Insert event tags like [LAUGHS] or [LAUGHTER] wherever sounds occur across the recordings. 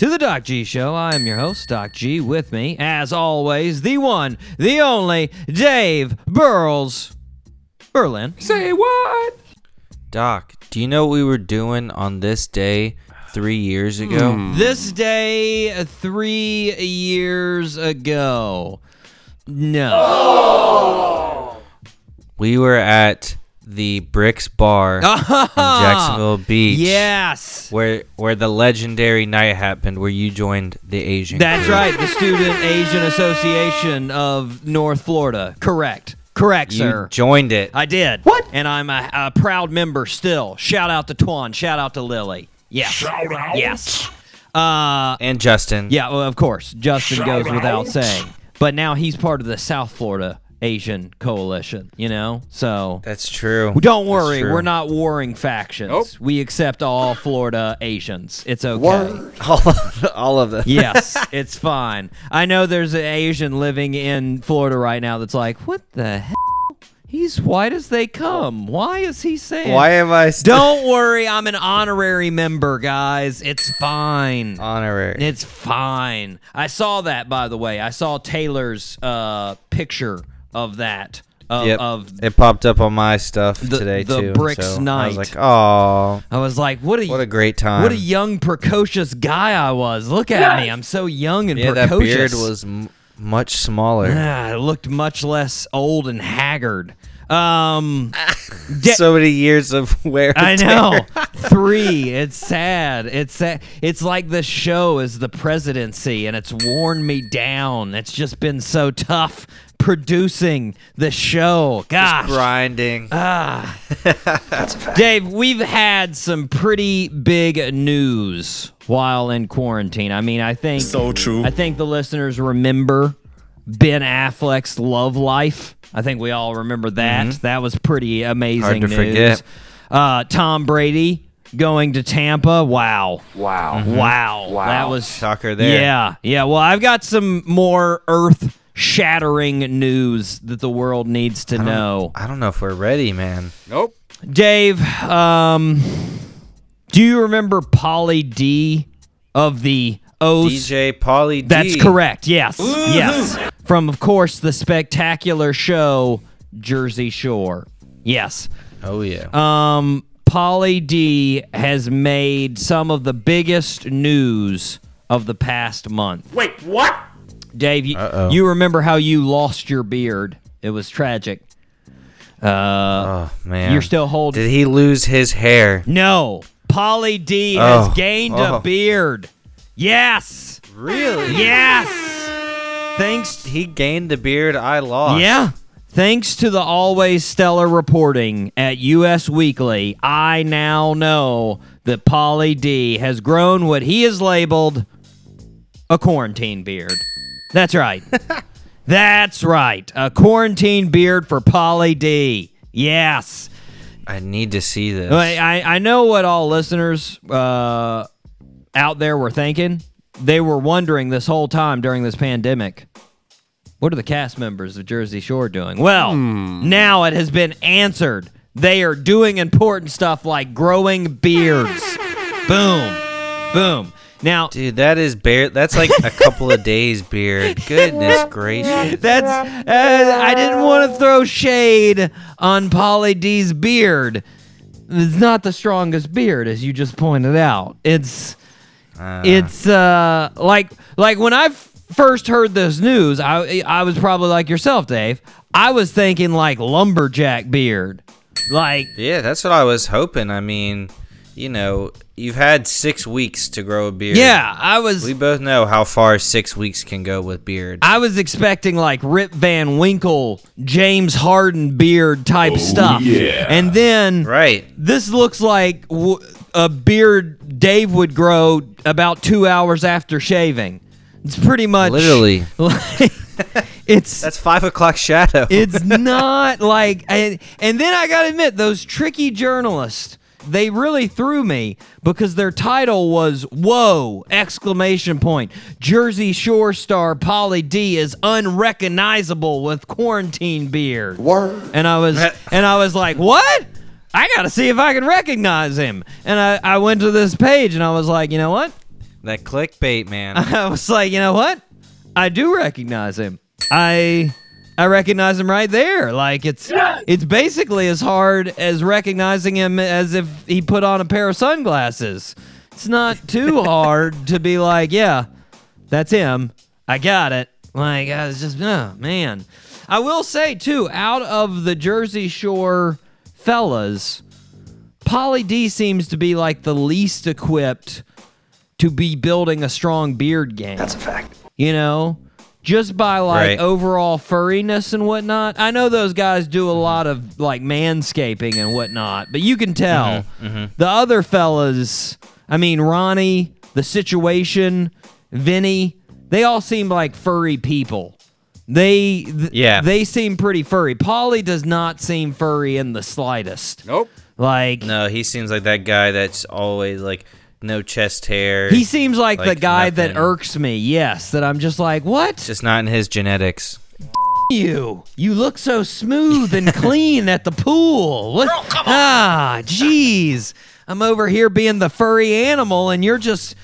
to the Doc G Show. I am your host, Doc G. With me, as always, the one, the only, Dave Burles Berlin. Say what? Doc, do you know what we were doing on this day three years ago? Hmm. This day, three years ago. No. [GASPS] We were at the Bricks Bar in [LAUGHS] Jacksonville Beach. Yes. Where where the legendary night happened where you joined the Asian That's crew. right. The Student Asian Association of North Florida. Correct. Correct, You sir. joined it. I did. What? And I'm a, a proud member still. Shout out to Twan. Shout out to Lily. Yeah. Shout out. Yes. Uh, and Justin. yeah, well, of course. Justin goes without saying. But now he's part of the South Florida Asian Coalition, you know? So That's true. don't worry. true. We're not warring factions. Nope. We accept all Florida Asians. It's okay. [LAUGHS] all of, all of them. yes, [LAUGHS] it's fine. I know there's an Asian living in Florida right now that's like, what the hell? He's white as they come. Why is he saying? Why am I still Don't worry, I'm an honorary member, guys. It's fine. honorary? It's fine. I saw that, by the way. I saw Taylor's uh, picture of that. Of, Yep. of it popped up on my stuff The- today the too. Bricks so I was like, oh, I was like, what a what a great time. what a young precocious guy I was. Look at me. I'm so young and yeah, that precocious. beard was m- much smaller. Yeah, it looked much less old and haggard. Um, [LAUGHS] de- so many years of wear. I know. [LAUGHS] Three. It's sad. It's sad. It's like the show is the presidency, and it's worn me down. It's just been so tough producing the show. Gosh. grinding. Ah. that's a fact. Dave, we've had some pretty big news while in quarantine. I mean, I think So true. I think the listeners remember Ben Affleck's Love Life. I think we all remember that. That was pretty amazing Mm-hmm. Hard to news. forget. Uh, Tom Brady going to Tampa. Wow. Wow. Wow. Wow. That was Shocker there. Yeah. Yeah. Well, I've got some more earth shattering news that the world needs to know. I don't know if we're ready, man. Nope. Dave, um, do you remember Pauly D of the O's? DJ Pauly D. That's correct. Yes. Yes. From, of course, the spectacular show Jersey Shore. Yes. Oh yeah. Um, Pauly D has made some of the biggest news of the past month. Wait, what? Dave, you, Uh-oh. you remember how you lost your beard? It was tragic. Uh, oh man. you're still holding. Did he lose his hair? No, Pauly D has Oh. gained Oh. a beard. Yes, Really? yes. Thanks. He gained the beard I lost. Yeah. Thanks to the always stellar reporting at US Weekly, I now know that Pauly D has grown what he has labeled a quarantine beard. That's right. [LAUGHS] That's right. A quarantine beard for Pauly D. Yes. I need to see this. I, I I know what all listeners uh, out there were thinking. They were wondering this whole time during this pandemic. What are the cast members of Jersey Shore doing? Well, now it has been answered. They are doing important stuff like growing beards. Boom. Boom. Now, Dude, that is bare. That's like a couple of days beard. [LAUGHS] Goodness gracious. That's uh, I didn't want to throw shade on Pauly D's beard. It's not the strongest beard, as you just pointed out. It's Uh, it's uh like like when I first heard this news, I I was probably like yourself, Dave. I was thinking like lumberjack beard, like yeah, that's what I was hoping. I mean, you know, you've had six weeks to grow a beard. yeah. I was We both know how far six weeks can go with beard. I was expecting like Rip Van Winkle, James Harden beard type oh, stuff, yeah. and then right. This looks like a beard Dave would grow about two hours after shaving. It's pretty much Literally. Like, [LAUGHS] It's That's five o'clock shadow. it's [LAUGHS] not like and, and then I got to admit those tricky journalists they really threw me because their title was whoa exclamation point Jersey Shore star Pauly D is unrecognizable with quarantine beard. Word. And I was [LAUGHS] and I was like, "What? I got to see if I can recognize him." And I I went to this page and I was like, "You know what? that clickbait, man. [LAUGHS] I was like, you know what? I do recognize him. I I recognize him right there. Like it's it's basically as hard as recognizing him as if he put on a pair of sunglasses. It's not too [LAUGHS] hard to be like, yeah, that's him. I got it. Like I was just, oh man. I will say too, out of the Jersey Shore fellas, Pauly D seems to be like the least equipped to be building a strong beard game. That's a fact. You know, just by like Right. overall furriness and whatnot. I know those guys do a lot of like manscaping and whatnot, but you can tell mm-hmm, mm-hmm. the other fellas. I mean, Ronnie, the situation, Vinny, they all seem like furry people. They, th- Yeah. they seem pretty furry. Pauly does not seem furry in the slightest. Nope. Like, no, he seems like that guy that's always like no chest hair. He seems like, the Like guy that irks me. Yes, that I'm just like, what? just not in his genetics. you? You look so smooth and [LAUGHS] clean at the pool. What? ah, jeez. I'm over here being the furry animal, and you're just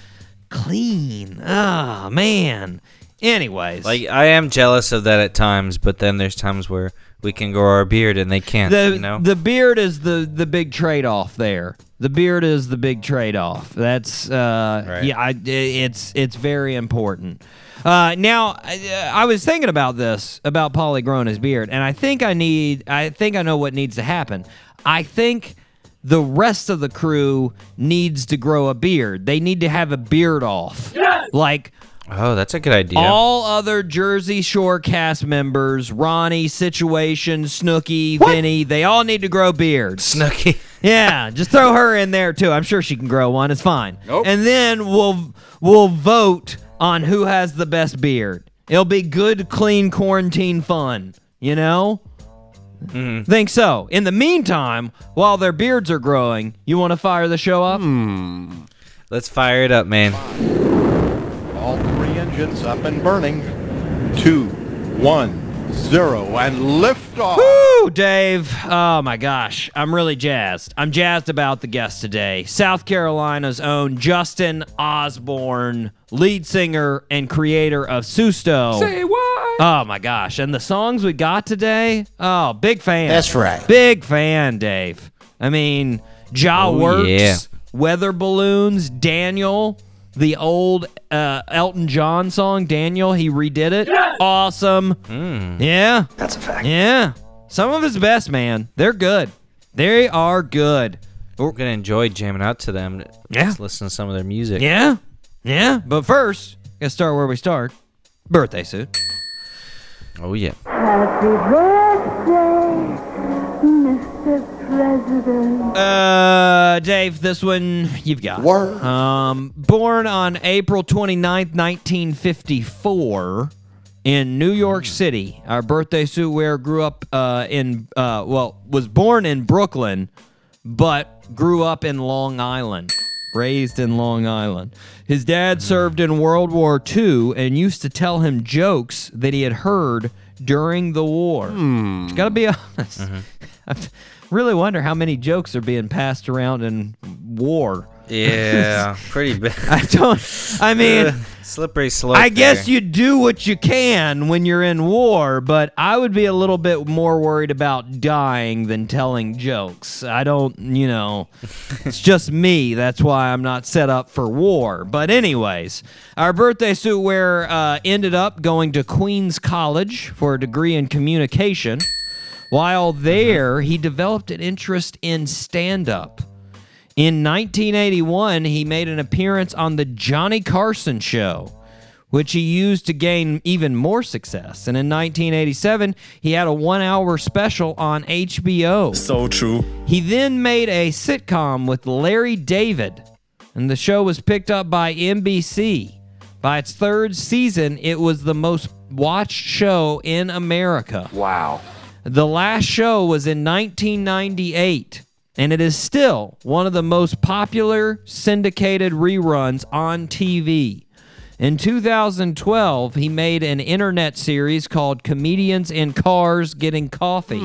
clean. Ah, man. Anyways, Like I am jealous of that at times, but then there's times where we can grow our beard and they can't. the you know. the beard is the the big trade off there. The beard is the big trade off. That's uh Right. yeah, I, it's it's very important. Uh, now I, I was thinking about this about Pauly growing his beard, and I think I need I think I know what needs to happen. I think the rest of the crew needs to grow a beard. They need to have a beard off, Yes! like oh, that's a good idea. all other Jersey Shore cast members, Ronnie, Situation, Snooki, Vinny, they all need to grow beards. Snooki. [LAUGHS] Yeah, just throw her in there too. I'm sure she can grow one. It's fine. Nope. And then we'll we'll vote on who has the best beard. It'll be good, clean quarantine fun. You know. Mm-hmm. Think so. In the meantime, while their beards are growing, you want to fire the show up? Let's fire it up, man. All three engines up and burning. Two, one, zero, and lift off. Woo, Dave. Oh my gosh. I'm really jazzed. I'm jazzed about the guest today. South Carolina's own Justin Osborne, lead singer and creator of Susto. Say what? Oh my gosh. And the songs we got today? Oh, big fan. That's right. Big fan, Dave. I mean, Jaw Oh, Works, yeah. Weather Balloons, Daniel, the old uh, Elton John song, Daniel, he redid it. Awesome. Hmm. Yeah. That's a fact. Yeah. Some of his best, man. They're good. They are good. We're gonna enjoy jamming out to them. Yeah. Just listen to some of their music. Yeah. Yeah. But first, gotta start where we start. Birthday suit. Oh yeah. Happy. President. Uh, Dave, this one you've got. Word. Um, born on April 29th, 1954 in New York City. Our birthday suit wearer grew up uh, in, uh, well, was born in Brooklyn, but grew up in Long Island. Raised in Long Island. His dad served in World War II and used to tell him jokes that he had heard during the war. Gotta be honest. [LAUGHS] Really wonder how many jokes are being passed around in war. Yeah. [LAUGHS] Pretty bad. I don't. I mean, [LAUGHS] Slippery slope. I guess there. you do what you can when you're in war, but I would be a little bit more worried about dying than telling jokes. I don't, you know, [LAUGHS] it's just me. That's why I'm not set up for war. But, anyways, our birthday suit wearer uh, ended up going to Queens College for a degree in communication. While mm-hmm. there, he developed an interest in stand up. In 1981, he made an appearance on The Johnny Carson Show, which he used to gain even more success. And in 1987, he had a one hour special on HBO. So true. He then made a sitcom with Larry David, and the show was picked up by NBC. By its third season, it was the most watched show in America. Wow. The last show was in 1998, and it is still one of the most popular syndicated reruns on TV. In 2012, he made an internet series called Comedians in Cars Getting Coffee.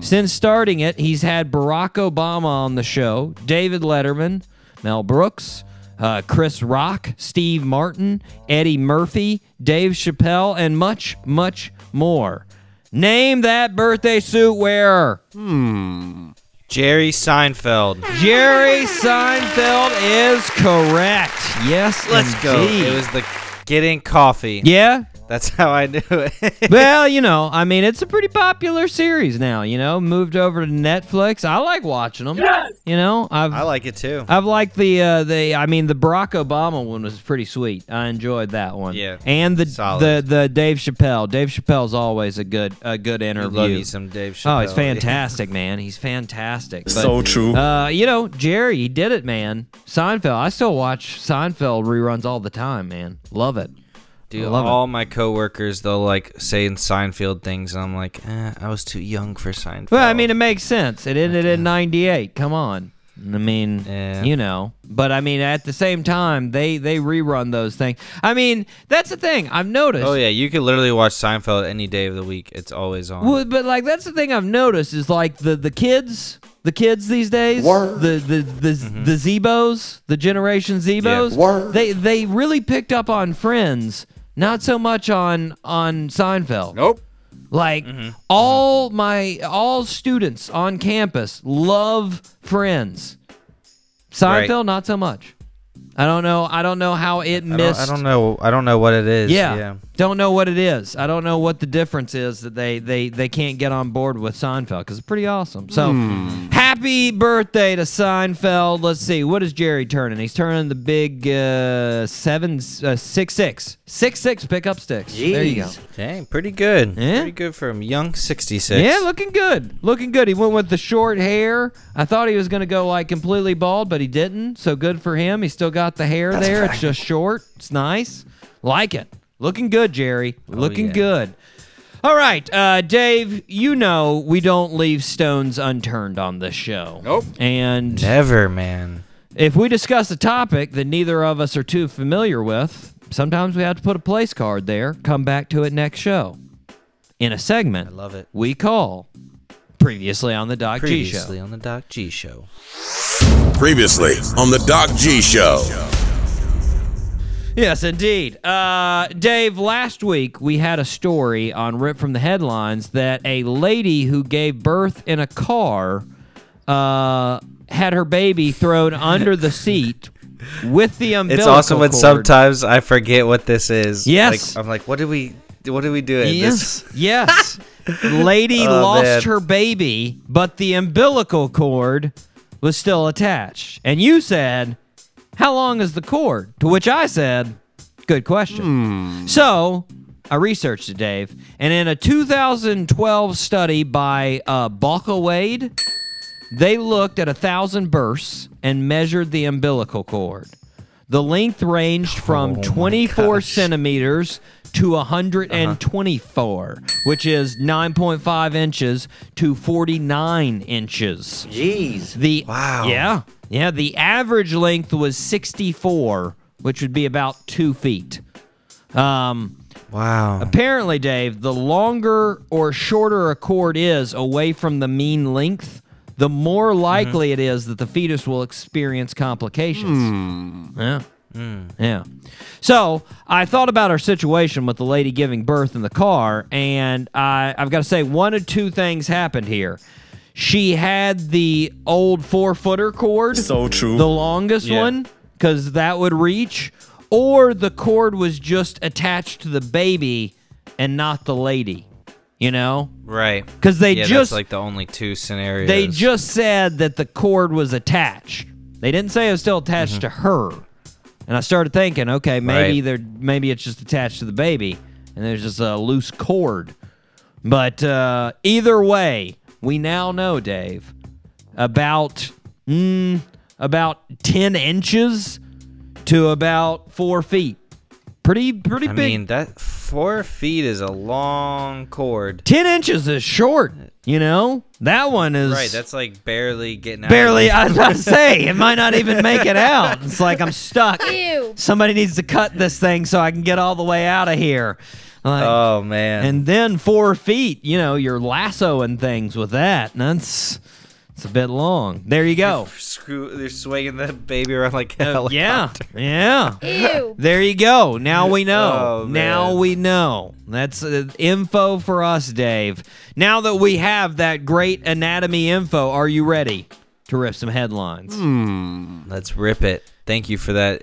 Since starting it, he's had Barack Obama on the show, David Letterman, Mel Brooks, uh, Chris Rock, Steve Martin, Eddie Murphy, Dave Chappelle, and much, much more. Name that birthday suit wearer. Hmm. Jerry Seinfeld. Jerry Seinfeld is correct. Yes, Let's go. indeed. It was the getting coffee. yeah. That's how I knew it. [LAUGHS] well, you know, I mean, it's a pretty popular series now. You know, moved over to Netflix. I like watching them. You know, I've I like it too. I've liked the uh, the I mean the Barack Obama one was pretty sweet. I enjoyed that one. Yeah, and the solid. the the Dave Chappelle. Dave Chappelle's always a good a good I interview. love you some Dave Chappelle. Oh, he's fantastic, man. He's fantastic. But, So true. Uh, you know, Jerry, he did it, man. Seinfeld. I still watch Seinfeld reruns all the time, man. Love it. Dude, I love it. all my coworkers they'll like say in Seinfeld things, and I'm like, eh, I was too young for Seinfeld. Well, I mean, it makes sense. It ended in '98. Come on. I mean, Yeah. you know, but I mean, at the same time, they they rerun those things. I mean, that's the thing I've noticed. oh yeah, you could literally watch Seinfeld any day of the week. It's always on. Well, but like that's the thing I've noticed is like the the kids, the kids these days, Word. the the the Mm-hmm. the Zebos, the Generation Zebos, Word. they they really picked up on Friends, not so much on on Seinfeld. Nope. Like Mm-hmm. all my all students on campus love Friends. Seinfeld, Right. not so much. I don't know. I don't know how it I don't, missed. I don't know. I don't know what it is. Yeah. yeah. Don't know what it is. I don't know what the difference is that they they they can't get on board with Seinfeld because it's pretty awesome. So happy birthday to Seinfeld. Let's see. What is Jerry turning? He's turning the big uh, seven uh, six six six six pickup sticks. There you go. Dang, pretty good. Yeah. Pretty good for him. Young 66. Yeah, looking good. Looking good. He went with the short hair. I thought he was going to go like completely bald, but he didn't. So good for him. He still got the hair there. It's just short. It's nice. Like it. Looking good, Jerry. Looking yeah. good. All right, uh, Dave, you know we don't leave stones unturned on this show. Nope. And Never, man. if we discuss a topic that neither of us are too familiar with, sometimes we have to put a place card there, come back to it next show. In a segment I love it. we call Previously on the Doc G Show. Previously on the Doc G Show. Previously on the Doc G Show. Yes, indeed. Uh, Dave, last week we had a story on Rip from the Headlines that a lady who gave birth in a car uh, had her baby thrown under the seat with the umbilical cord. It's awesome when cord. sometimes I forget what this is. Yes. Like, I'm like, what did we what did we do? Yes, This? yes. [LAUGHS] Lady Oh, lost man. her baby, but the umbilical cord was still attached. And you said, How long is the cord? To which I said, Good question. So I researched it, Dave. And in a 2012 study by uh, Balkawade, they looked at a thousand bursts and measured the umbilical cord. The length ranged from 24 centimeters to 124, which is 9.5 inches to 49 inches. Jeez. The Wow. yeah yeah the average length was 64, which would be about two feet. Um, Wow. Apparently, Dave, the longer or shorter a cord is away from the mean length, the more mm-hmm. likely it is that the fetus will experience complications. Hmm. Yeah. Hmm. Yeah. So I thought about our situation with the lady giving birth in the car, and I, I've got to say, one of two things happened here. She had the old four footer cord, So true. the longest Yeah. one, because that would reach, or the cord was just attached to the baby and not the lady. You know? Right. Because they yeah, just- that's like the only two scenarios. They just said that the cord was attached. They didn't say it was still attached to her. And I started thinking, okay, maybe Right. they're maybe it's just attached to the baby, and there's just a loose cord. But uh, either way, we now know, Dave, about mm, about ten inches to about four feet Pretty pretty I big. I mean, that four feet is a long cord. 10 inches is short, you know? That one is Right, that's like barely getting out. barely, I was about to say, [LAUGHS] it might not even make it out. It's like I'm stuck. Ew. Somebody needs to cut this thing so I can get all the way out of here. Like, oh man. and then four feet, you know, you're lassoing things with that. And that's it's a bit long. There you go. Screw, they're swinging the baby around like a Uh, yeah, yeah. [LAUGHS] Ew. There you go. Now we know. Oh, now man. we know. That's uh, info for us, Dave. Now that we have that great anatomy info, are you ready to rip some headlines? Let's rip it. Thank you for that.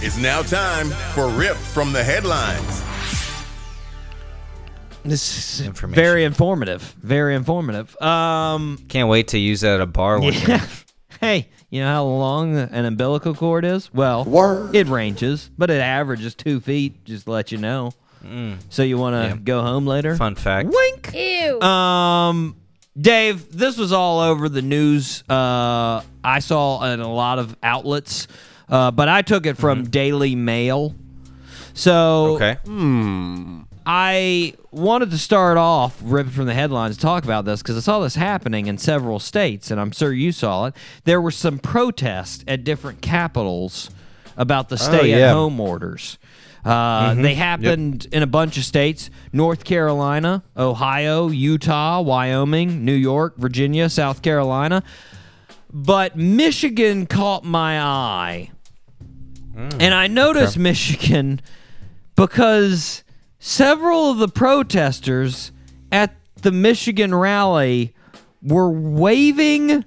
It's now time for Rip from the Headlines. This is Information. very informative. Very informative. Um, Can't wait to use that at a bar one day. yeah. [LAUGHS] hey, you know how long an umbilical cord is? Well, Word. it ranges, but it averages two feet. Just to let you know. So you want to Yeah. go home later? Fun fact. Wink. Ew. Um, Dave, this was all over the news. Uh, I saw in a lot of outlets, uh, but I took it from Daily Mail. So Okay. I wanted to start off ripping from the headlines to talk about this because I saw this happening in several states, and I'm sure you saw it. There were some protests at different capitals about the stay-at-home orders. Uh, They happened in a bunch of states: North Carolina, Ohio, Utah, Wyoming, New York, Virginia, South Carolina. But Michigan caught my eye, Mm. and I noticed Michigan because several of the protesters at the Michigan rally were waving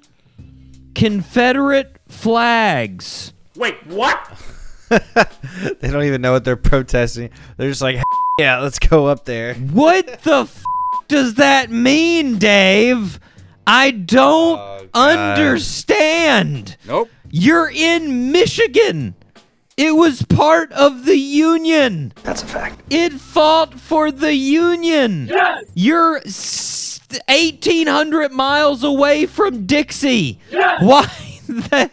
Confederate flags. Wait, what? [LAUGHS] they don't even know what they're protesting. They're just like, yeah, let's go up there. What the f- does that mean, Dave? I don't Oh, understand. Nope. You're in Michigan. It was part of the Union. That's a fact. It fought for the Union. Yes. You're 1,800 miles away from Dixie. Yes. Why the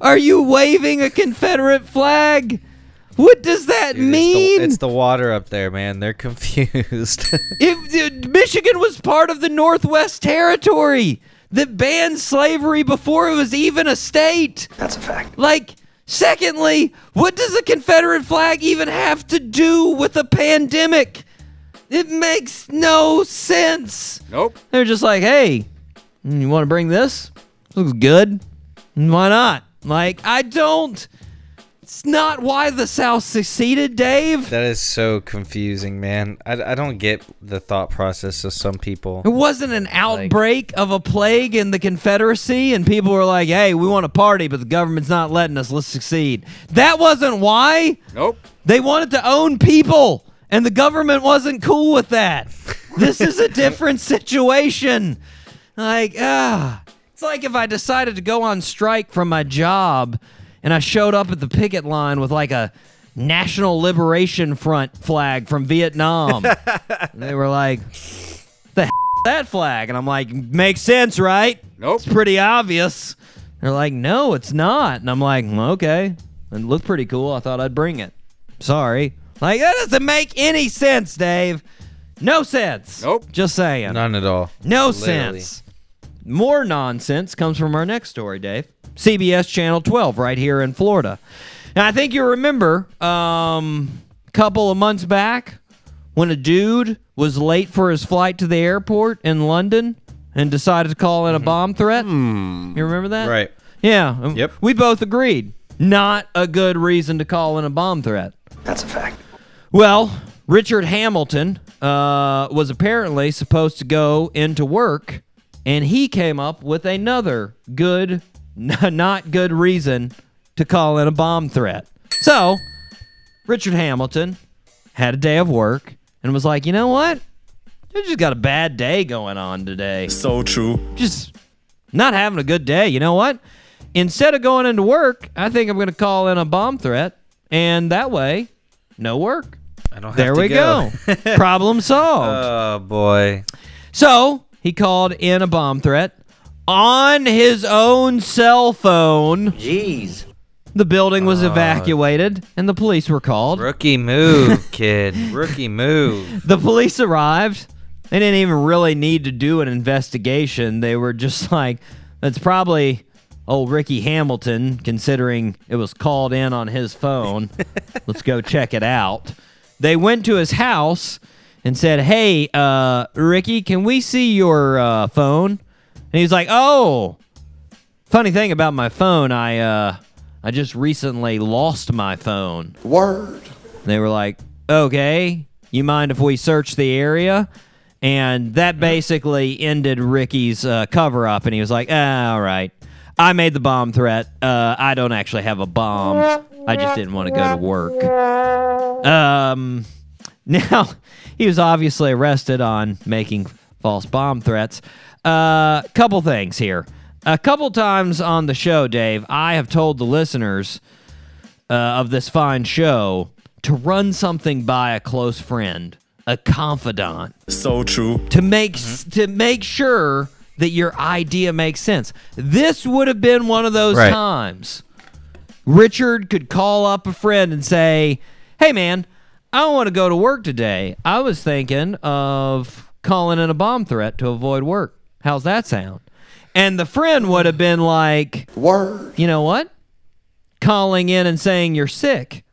are you waving a Confederate flag? What does that Dude, it's the- mean? It's the, water up there, man. They're confused. [LAUGHS] If uh, Michigan was part of the Northwest Territory that banned slavery before it was even a state. That's a fact. Like, secondly, what does the Confederate flag even have to do with a pandemic? It makes no sense. Nope. They're just like, hey, you want to bring this? Looks good. Why not? Like, I don't. It's not why the South seceded, Dave. that is so confusing, man. I, I don't get the thought process of some people. It wasn't an outbreak of a plague in the Confederacy, and people were like, hey, we want to party, but the government's not letting us. Let's succeed. That wasn't why. Nope. They wanted to own people, and the government wasn't cool with that. This is a [LAUGHS] different situation. Like, ah. It's like if I decided to go on strike from my job and I showed up at the picket line with like a National Liberation Front flag from Vietnam. And [LAUGHS] they were like, the h- that flag? And I'm like, makes sense, right? Nope. It's pretty obvious. They're like, no, it's not. And I'm like, "Well, okay. It looked pretty cool. I thought I'd bring it. Sorry. Like, that doesn't make any sense, Dave. No sense. Nope. Just saying. None at all. No Literally. sense. More nonsense comes from our next story, Dave. CBS Channel 12, right here in Florida. Now, I think you remember um, a couple of months back when a dude was late for his flight to the airport in London and decided to call in a bomb threat. You remember that? Right. Yeah. Yep. We both agreed. Not a good reason to call in a bomb threat. That's a fact. Well, Richard Hamilton uh, was apparently supposed to go into work, and he came up with another good, [LAUGHS] not good reason to call in a bomb threat. So, Richard Hamilton had a day of work and was like, you know what? I just got a bad day going on today. So true. Just not having a good day. You know what? Instead of going into work, I think I'm going to call in a bomb threat, and that way, no work. I don't have There to we go. [LAUGHS] Problem solved. oh boy. so he called in a bomb threat on his own cell phone. Jeez. The building was evacuated and the police were called. Rookie move, [LAUGHS] kid. Rookie move. The police arrived. They didn't even really need to do an investigation. They were just [LAUGHS] like, that's probably old Ricky Hamilton, considering it was called in on his phone. [LAUGHS] Let's go check it out. They went to his house and said, Hey, uh, Ricky, can we see your uh, phone? And he was like, Oh, funny thing about my phone, I uh, I just recently lost my phone. Word. They were like, okay, you mind if we search the area? And that basically ended Ricky's uh, cover up. And he was like, ah, all right. I made the bomb threat. Uh, I don't actually have a bomb. I just didn't want to go to work. Um, [LAUGHS] now, he was obviously arrested on making false bomb threats. A uh, couple things here. A couple times on the show, Dave, I have told the listeners uh, of this fine show to run something by a close friend, a confidant, So true. to make s to make sure that your idea makes sense. This would have been one of those Right. times. Richard could call up a friend and say, "Hey man, I don't want to go to work today. I was thinking of calling in a bomb threat to avoid work. How's that sound?" And the friend would have been like, Word. you know what? Calling in and saying you're sick.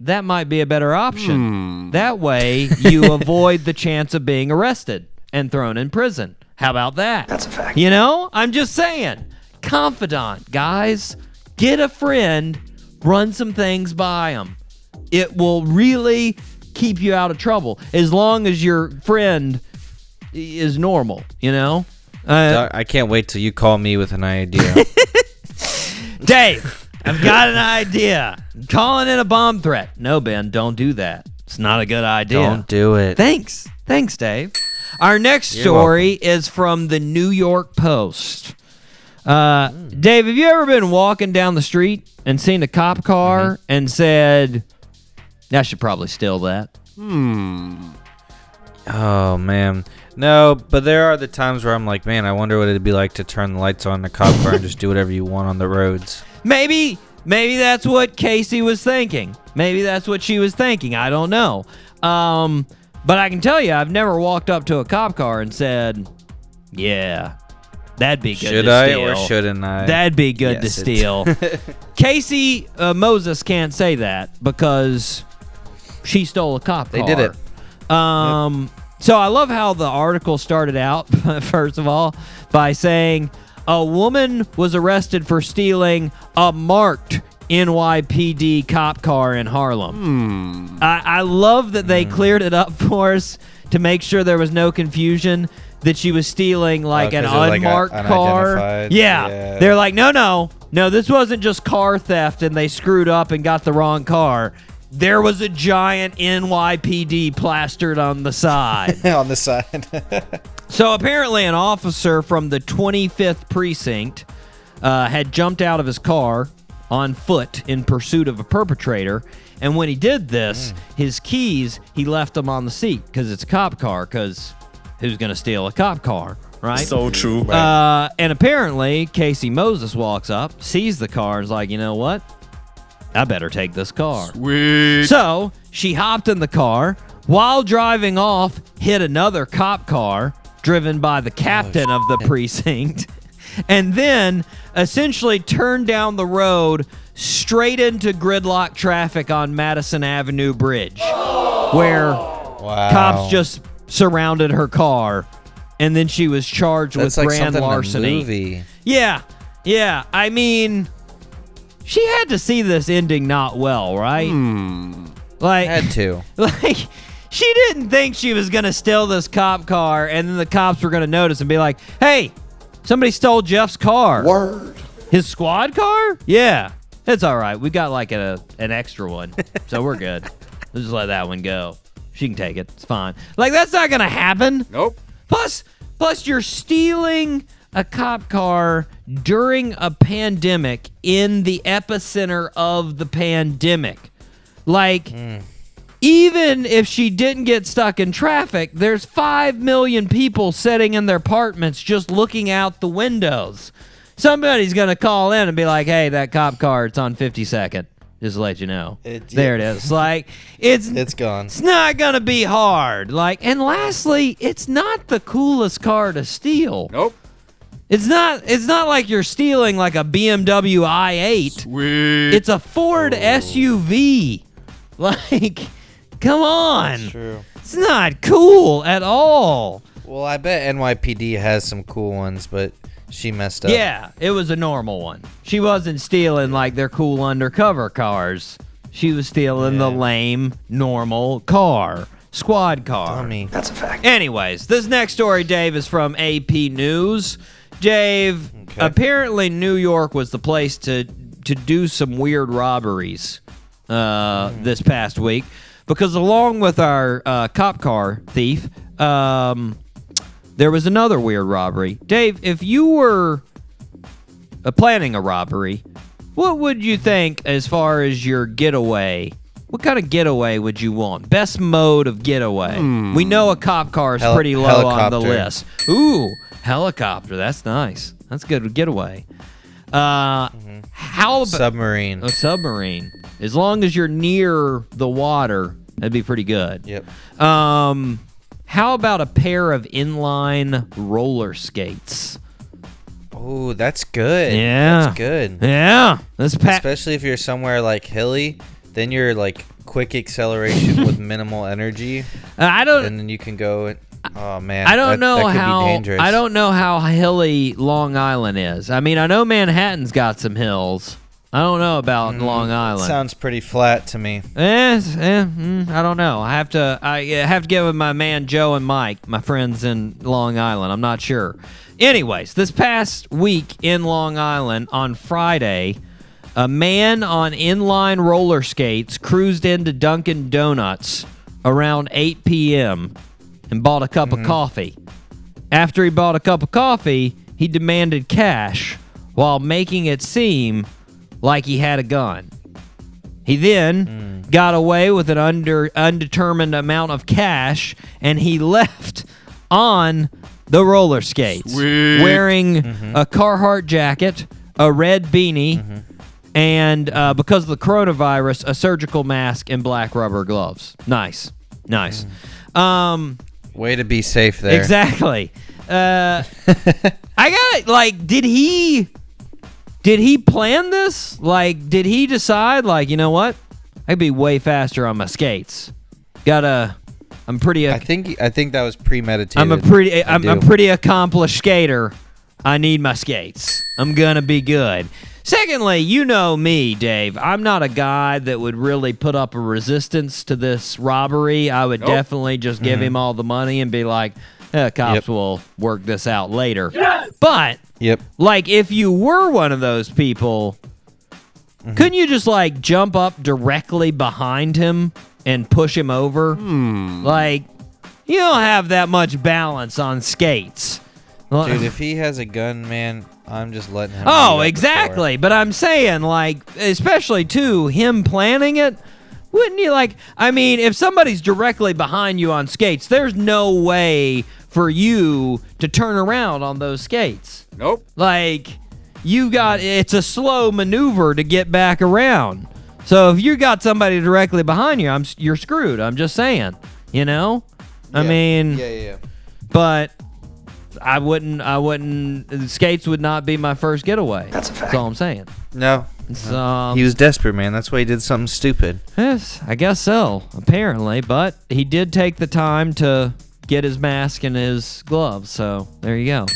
That might be a better option. Hmm. That way you [LAUGHS] avoid the chance of being arrested and thrown in prison. How about that? That's a fact. You know, I'm just saying. Confidant, guys. Get a friend, run some things by them. It will really keep you out of trouble as long as your friend is normal, you know? Uh, Doc, I can't wait till you call me with an idea. [LAUGHS] Dave, I've got an idea. I'm calling in a bomb threat. No, Ben, don't do that. It's not a good idea. Don't do it. Thanks. Thanks, Dave. Our next story is from the New York Post. Uh, Dave, have you ever been walking down the street and seen a cop car and said, I should probably steal that? Oh man, no. But there are the times where I'm like, man, I wonder what it'd be like to turn the lights on in a cop car and just do whatever you want on the roads. Maybe, maybe that's what Casey was thinking. Maybe that's what she was thinking. I don't know. Um, but I can tell you, I've never walked up to a cop car and said, "Yeah, that'd be good." Should to I steal. or shouldn't I? That'd be good Yes, to steal. [LAUGHS] Casey uh, Moses can't say that because she stole a cop They car. did it. Um, so I love how the article started out, [LAUGHS] first of all, by saying a woman was arrested for stealing a marked NYPD cop car in Harlem. I, I love that they cleared it up [LAUGHS] for us to make sure there was no confusion that she was stealing like an 'cause it was, like, a- unmarked car. Yeah. Yeah. They're like, no, no, no, this wasn't just car theft and they screwed up and got the wrong car. There was a giant NYPD plastered on the side. [LAUGHS] on the side. [LAUGHS] so apparently, an officer from the 25th precinct uh, had jumped out of his car on foot in pursuit of a perpetrator. And when he did this, his keys, he left them on the seat because it's a cop car. Because who's going to steal a cop car, right? So true. Uh, and apparently, Casey Moses walks up, sees the car, and is like, you know what? I better take this car. So she hopped in the car while driving off, hit another cop car driven by the captain of the precinct, [LAUGHS] and then essentially turned down the road straight into gridlock traffic on Madison Avenue Bridge, where wow. cops just surrounded her car. And then she was charged That's with like grand something in a larceny. Yeah, yeah. I mean, she had to see this ending not well, right? Hmm. Like, Had to. [LAUGHS] like she didn't think she was gonna steal this cop car, and then the cops were gonna notice and be like, "Hey, somebody stole Jeff's car. Word. His squad car? Yeah, it's all right. We got like a an extra one, so we're good. [LAUGHS] Let's just let that one go. She can take it. It's fine. Like that's not gonna happen. Nope. Plus, plus you're stealing a cop car during a pandemic in the epicenter of the pandemic. Like, even if she didn't get stuck in traffic, there's 5 million people sitting in their apartments just looking out the windows. somebody's gonna call in and be like, "Hey, that cop car, it's on 52nd." Just to let you know. It- there it is. Like it's It's gone. it's not gonna be hard. Like, and lastly, it's not the coolest car to steal. Nope. It's not. It's not like you're stealing like a BMW i8. Sweet. It's a Ford oh. SUV. [LAUGHS] Like, come on. That's True. It's not cool at all. Well, I bet NYPD has some cool ones, but she messed up. Yeah, it was a normal one. She wasn't stealing like their cool undercover cars. She was stealing the lame, normal car, squad car. Dummy. That's a fact. Anyways, this next story, Dave, is from AP News. Dave, Okay. apparently New York was the place to to do some weird robberies uh, this past week because along with our uh, cop car thief, um, there was another weird robbery. Dave, if you were uh, planning a robbery, what would you think as far as your getaway? What kind of getaway would you want? Best mode of getaway. We know a cop car is Hel- pretty low on the list. Ooh, helicopter. That's nice. That's good getaway. Uh, how about Submarine. a submarine? As long as you're near the water, that'd be pretty good. Yep. Um, how about a pair of inline roller skates? Oh, that's good. Yeah. That's good. Yeah, this pa- Especially if you're somewhere like hilly, then you're like quick acceleration with minimal energy, I don't. and then you can go. [LAUGHS] Oh man, I don't that- know that how. I don't know how hilly Long Island is. I mean, I know Manhattan's got some hills. I don't know about Long Island. Sounds pretty flat to me. Eh, eh, mm, I don't know. I have to. I have to get with my man Joe and Mike, my friends in Long Island. I'm not sure. Anyways, this past week in Long Island on Friday, a man on inline roller skates cruised into Dunkin' Donuts around 8 p.m. and bought a cup of mm-hmm. coffee. After he bought a cup of coffee, he demanded cash while making it seem like he had a gun. He then mm. got away with an under undetermined amount of cash and he [LAUGHS] left on the roller skates Sweet. wearing mm-hmm. a Carhartt jacket, a red beanie, mm-hmm. and uh, because of the coronavirus, a surgical mask and black rubber gloves. Nice. Nice. Mm. Um Way to be safe there. Exactly. [LAUGHS] Uh, I got it. Like, did he? Did he plan this? Like, did he decide? Like, you know what? I'd be way faster on my skates. Gotta. I'm pretty. I think I think that was premeditated. I'm a pretty. I'm a pretty accomplished skater. I need my skates. I'm gonna be good. Secondly, you know me, Dave. I'm not a guy that would really put up a resistance to this robbery. I would definitely just give him all the money and be like, eh, "Cops Mm-hmm. Yep. will work this out later." But Yep. like, if you were one of those people, Mm-hmm. couldn't you just like jump up directly behind him and push him over? Like, you don't have that much balance on skates. Dude, if he has a gun, man, I'm just letting him. Oh, do before. exactly. But I'm saying, like, especially too, him planning it. Wouldn't you like? I mean, if somebody's directly behind you on skates, there's no way for you to turn around on those skates. Nope. Like, you got it's a slow maneuver to get back around. So if you got somebody directly behind you, I'm you're screwed. I'm just saying. You know. I mean, Yeah, yeah, yeah. but I wouldn't. I wouldn't. Skates would not be my first getaway. That's a fact. That's all I'm saying. No. It's, um, He was desperate, man. That's why he did something stupid. yes, I guess so. Apparently, but he did take the time to get his mask and his gloves. So there you go.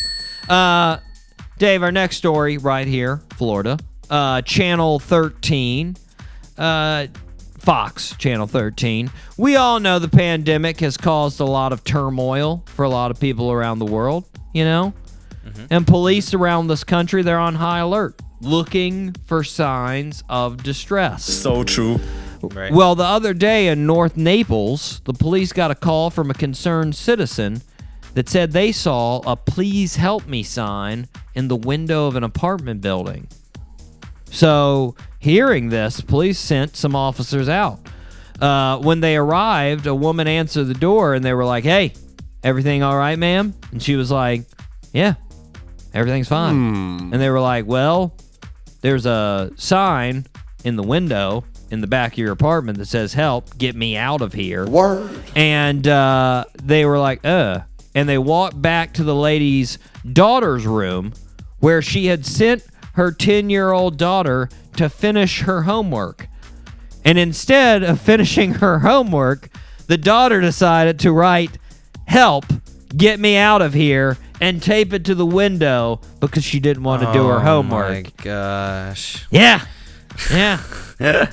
Uh, Dave, our next story right here, Florida. Uh, Channel 13. Uh, Fox Channel 13. We all know the pandemic has caused a lot of turmoil for a lot of people around the world, you know? And police around this country, they're on high alert, looking for signs of distress. So true. Right. Well, the other day in North Naples, the police got a call from a concerned citizen that said they saw a please help me sign in the window of an apartment building. So, hearing this, police sent some officers out. Uh, when they arrived, a woman answered the door and they were like, Hey, everything all right, ma'am? And she was like, Yeah, Everything's fine. And they were like, well, there's a sign in the window in the back of your apartment that says, help, get me out of here. Word. And uh, they were like, uh. And they walked back to the lady's daughter's room where she had sent her 10 year old daughter to finish her homework. And instead of [LAUGHS] finishing her homework, the daughter decided to write, Help, get me out of here, and tape it to the window because she didn't want to do her Oh homework. my gosh. Yeah. Yeah. [LAUGHS]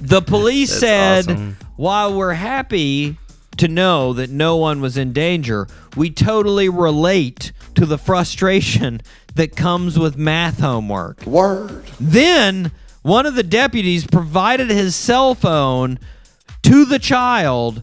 the police That's said, awesome. while we're happy to know that no one was in danger, we totally relate to the frustration that comes with math homework. Word. Then one of the deputies provided his cell phone to the child,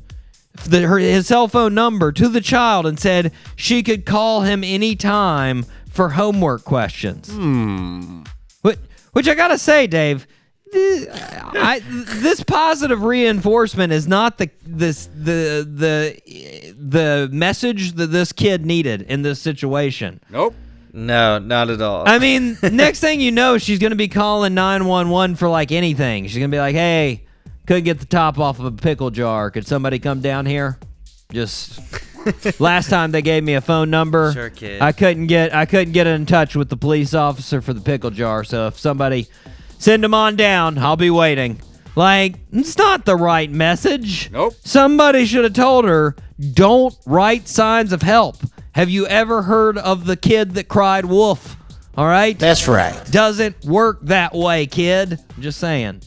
the, her, his cell phone number to the child, and said she could call him anytime for homework questions. Hmm. Which, which I gotta say, Dave. th- I, this positive reinforcement is not the this the the the message that this kid needed in this situation. Nope. No, not at all. I mean, [LAUGHS] next thing you know, she's gonna be calling nine one one for like anything. She's gonna be like, "Hey, couldn't get the top off of a pickle jar. Could somebody come down here?" Just last time they gave me a phone number. Sure, kid. I couldn't get I couldn't get in touch with the police officer for the pickle jar. So if somebody send them on down, I'll be waiting. Like it's not the right message. Nope. Somebody should have told her, "Don't write signs of help." Have you ever heard of the kid that cried wolf? All right? That's right. doesn't work that way, kid. I'm just saying.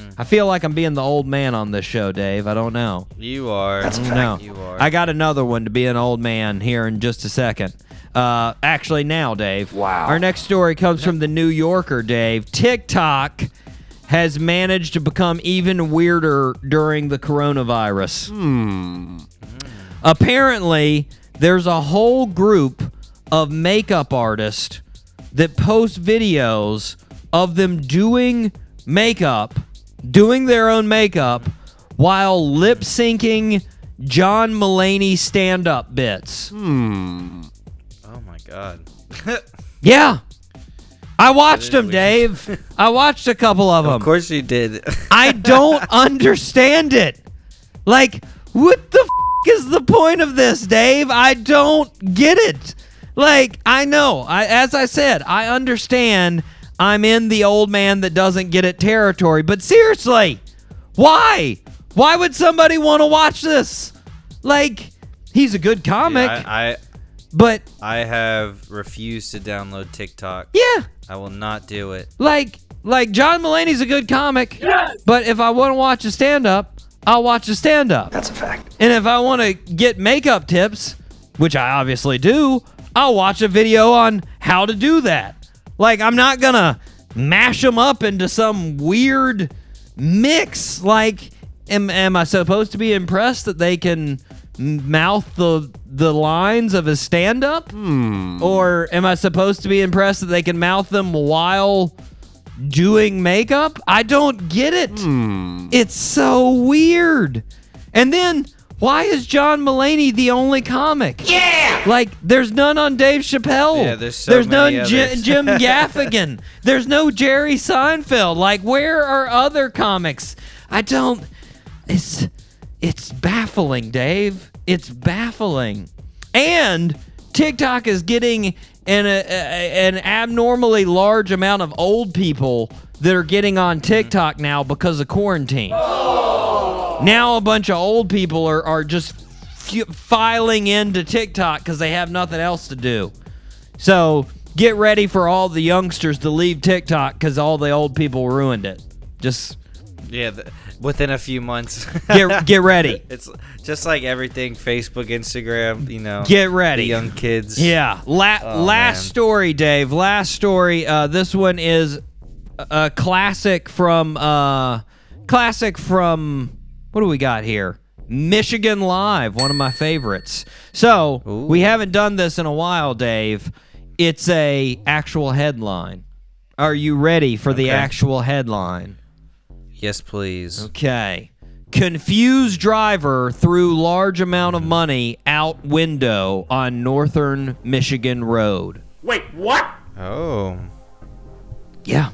Hmm. I feel like I'm being the old man on this show, Dave. I don't know. you are. No. You are. I got another one to be an old man here in just a second. Uh, actually, now, Dave. Wow. Our next story comes from the New Yorker, Dave. TikTok has managed to become even weirder during the coronavirus. Hmm. Apparently, there's a whole group of makeup artists that post videos of them doing makeup, doing their own makeup, while lip syncing John Mulaney stand up bits. Hmm. Oh my god. [LAUGHS] Yeah. I watched them. Dave. I watched a couple of [LAUGHS] them. of course you did. [LAUGHS] I don't understand it. Like, what the f- is the point of this, Dave? I don't get it. Like, I know. I as I said, I understand I'm in the old man that doesn't get it territory, but seriously, why? Why would somebody want to watch this? Like, he's a good comic, I, I but I have refused to download TikTok. yeah, I will not do it. like like John Mulaney's a good comic. Yes! But if I want to watch a stand up, I'll watch a stand up. That's a fact. And if I want to get makeup tips, which I obviously do, I'll watch a video on how to do that. Like, I'm not going to mash them up into some weird mix. Like, am, am I supposed to be impressed that they can mouth the the lines of his stand up? Hmm. Or am I supposed to be impressed that they can mouth them while doing makeup? I don't get it. Hmm. It's so weird. And then why is John Mulaney the only comic? Yeah. Like there's none on Dave Chappelle. Yeah, there's so there's many none Ji- others. Jim [LAUGHS] Gaffigan. there's no Jerry Seinfeld. Like where are other comics? I don't it's it's baffling, Dave. It's baffling. And TikTok is getting an a, a- an abnormally large amount of old people that are getting on mm-hmm. TikTok now because of quarantine. Oh. Now a bunch of old people are, are just f- filing into TikTok because they have nothing else to do. So get ready for all the youngsters to leave TikTok because all the old people ruined it. Just Yeah, th- within a few months. get get [LAUGHS] ready. It's just like everything Facebook, Instagram, you know. Get ready. The young kids. Yeah. La- Oh, last man. story, Dave. Last story. Uh, this one is a, a classic from uh, classic from what do we got here? Michigan Live, one of my favorites. So Ooh. we haven't done this in a while, Dave. It's a actual headline. Are you ready for the actual headline? Yes, please. Okay. Confused driver threw large amount of money out window on northern Michigan road. Wait, what? Oh. Yeah.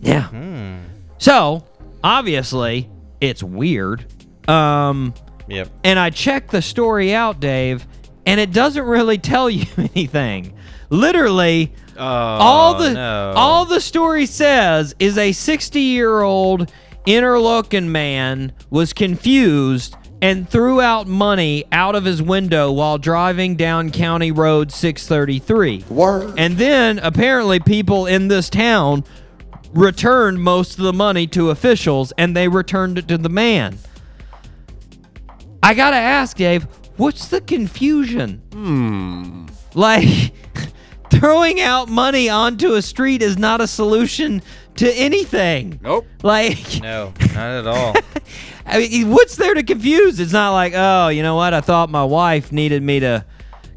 Yeah. Hmm. So, obviously, it's weird. Um, Yep. and I checked the story out, Dave, and it doesn't really tell [LAUGHS] you anything. Literally, Oh, all the no. all the story says is a 60-year-old Interlochen man was confused and threw out money out of his window while driving down County Road 633. Word. And then apparently people in this town returned most of the money to officials and they returned it to the man. I got to ask Dave, what's the confusion? Hmm. Like [LAUGHS] throwing out money onto a street is not a solution to anything. Nope. Like No, [LAUGHS] not at all. I mean, what's there to confuse? It's not like, oh, you know what? I thought my wife needed me to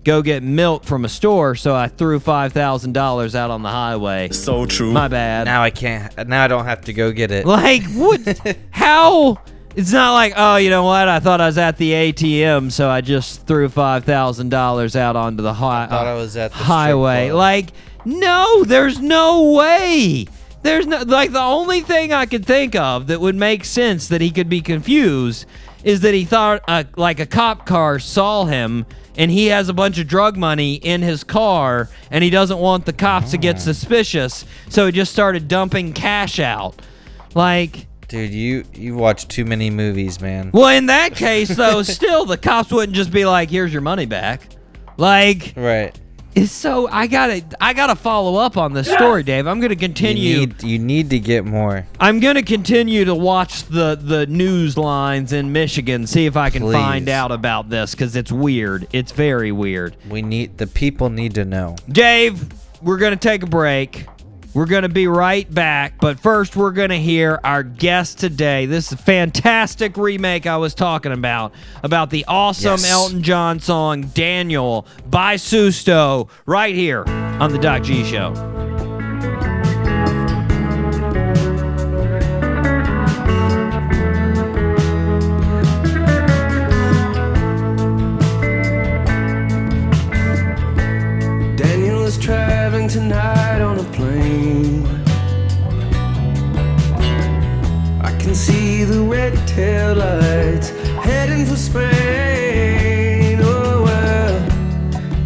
go get milk from a store, so I threw five thousand dollars out on the highway. So true. My bad. now I can't. Now I don't have to go get it. Like what? [LAUGHS] how? It's not like, oh, you know what? I thought I was at the ATM, so I just threw five thousand dollars out onto the hi- thought uh, I was at the highway. Like, no, there's no way. There's no like the only thing I could think of that would make sense that he could be confused is that he thought uh, like a cop car saw him and he has a bunch of drug money in his car and he doesn't want the cops to get ah. suspicious, so he just started dumping cash out. Like, Dude, you you watch too many movies, man. well, in that case, though, [LAUGHS] still the cops wouldn't just be like, "Here's your money back." Like, Right. So I gotta I gotta follow up on this story, Dave. I'm gonna continue. You need you need to get more. I'm gonna continue to watch the the news lines in Michigan, see if I can find out about this because it's weird. It's very weird. We need the people need to know. Dave, we're gonna take a break. We're gonna be right back, but first we're gonna hear our guest today. This is a fantastic remake I was talking about about the awesome Yes. Elton John song "Daniel" by Susto, right here on the Doc G Show. Daniel is traveling tonight on a plane. Can see the red tail lights heading for Spain. Oh well,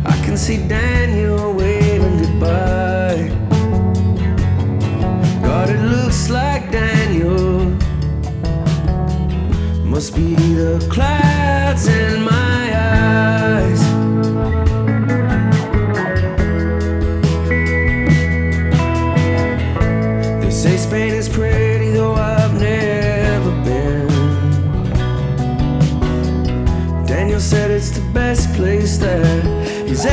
I can see Daniel waving goodbye. God, it looks like Daniel must be the clouds in my place that he's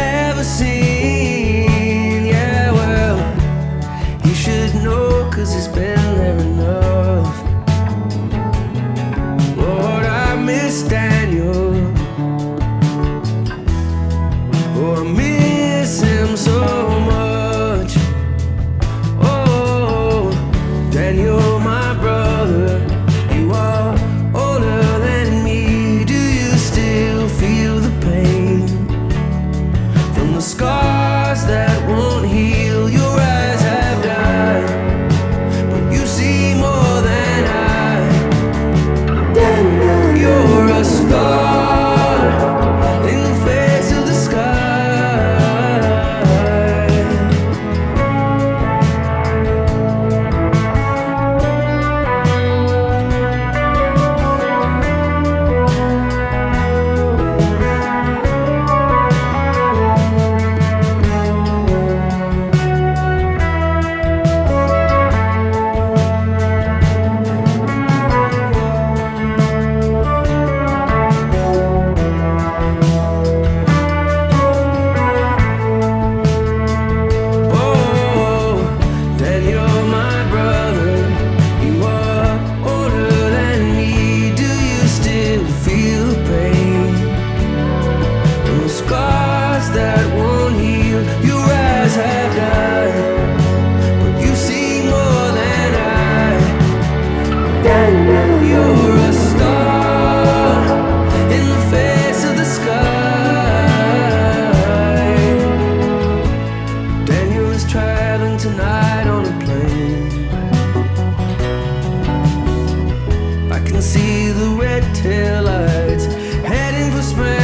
I can see the red tail lights heading for spring.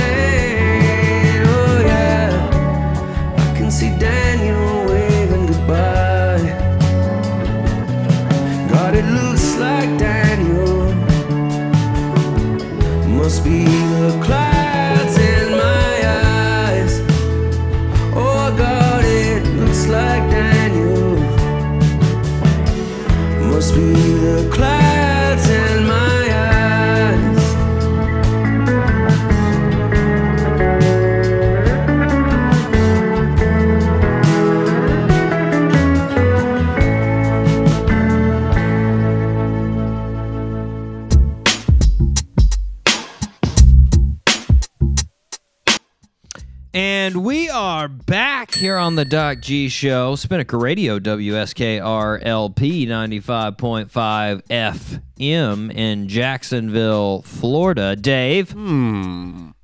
The Doc G Show, Spinnaker Radio, WSKRLP 95.5 FM in Jacksonville, Florida. Dave,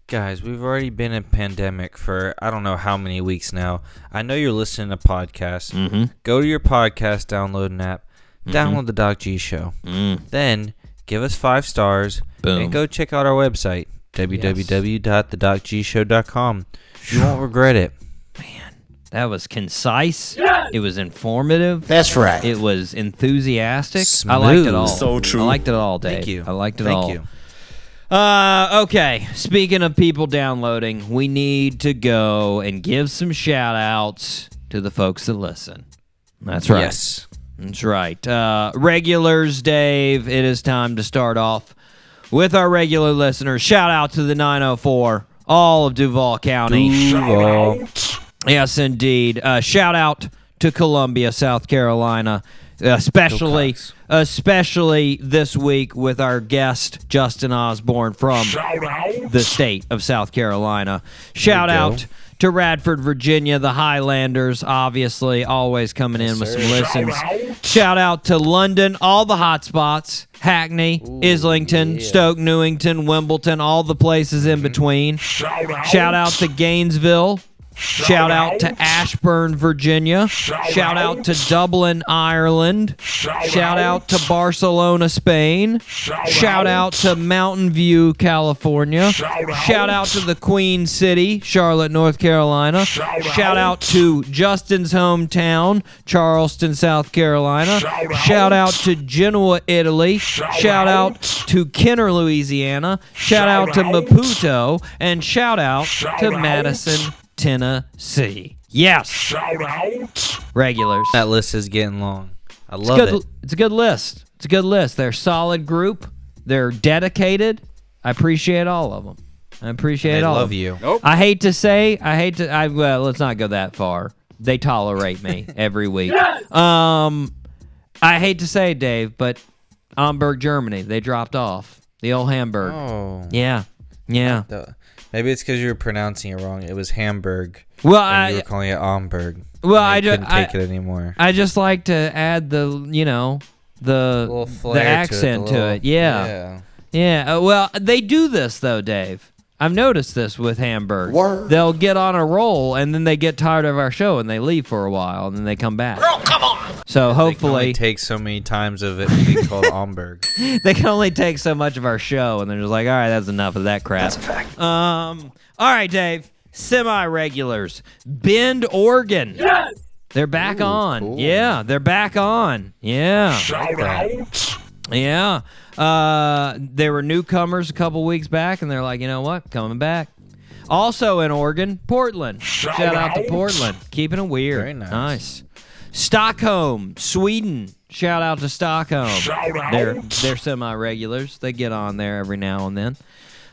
Guys, we've already been in pandemic for I don't know how many weeks now. I know you're listening to podcasts. Mm-hmm. Go to your podcast downloading app, download the Doc G Show. Then give us five stars Mm. Boom. and go check out our website www.thedocgshow.com. You won't regret it. That was concise. It was informative. That's right. It was enthusiastic. I liked it all. So true. I liked it all, Dave. Thank you. I liked it Thank all. Thank you. Uh, okay. Speaking of people downloading, we need to go and give some shout outs to the folks that listen. That's right. Yes. That's right. Uh, regulars, Dave, it is time to start off with our regular listeners. Shout out to the 904, all of Duval County. Duval. Yes, indeed. Uh, shout out to Columbia, South Carolina, especially especially this week with our guest Justin Osborne from the state of South Carolina. Shout out to Radford, Virginia, the Highlanders, obviously always coming in with some listens. Shout out to London, all the hot spots. Hackney, Islington, Stoke Newington, Wimbledon, all the places in between. Shout out to Gainesville. Shout out to Ashburn, Virginia. Shout out to Dublin, Ireland. Shout out to Barcelona, Spain. Shout out to Mountain View, California. Shout out to the Queen City, Charlotte, North Carolina. Shout out to Justin's hometown, Charleston, South Carolina. Shout out to Genoa, Italy. Shout out to Kenner, Louisiana. Shout out to Maputo. And shout out to Madison, Tennessee. Yes. Shout out. Regulars. That list is getting long. I It's love good, it. It's a good list. It's a good list. They're a solid group. They're dedicated. I appreciate all of them. I appreciate I all. love of 'em. you. I hate to say, I hate to. I well, let's not go that far. They tolerate me [LAUGHS] every week. Yes! Um, I hate to say, Dave, but Hamburg, Germany, they dropped off the old Hamburg. Oh. Yeah, yeah. The- Maybe it's because you were pronouncing it wrong. It was Hamburg. Well, and you I were calling it Amberg. Well, and I they ju- couldn't I- take it anymore. I just like to add the you know the little flair the to it, accent to it. Yeah. yeah. Yeah, uh, well, they do this though, Dave. I've noticed this with Hamburg. They'll get on a roll and then they get tired of our show and they leave for a while and then they come back. Girl, come on. So hopefully, They can only take so many times of it being called [LAUGHS] Amberg. they can only take so much of our show and they're just like, all right, that's enough of that crap. That's a fact. Um, all right, Dave. Semi regulars. Bend, Oregon. Yes. They're back on. cool. Yeah, they're back on. Yeah. Shout out. Yeah. Uh, they were newcomers a couple weeks back, and they're like, you know what? Coming back. Also in Oregon, Portland. Shout out to Portland. Keeping it weird. Very nice. Nice. Stockholm, Sweden. Shout out to Stockholm. They're they're semi regulars. They get on there every now and then.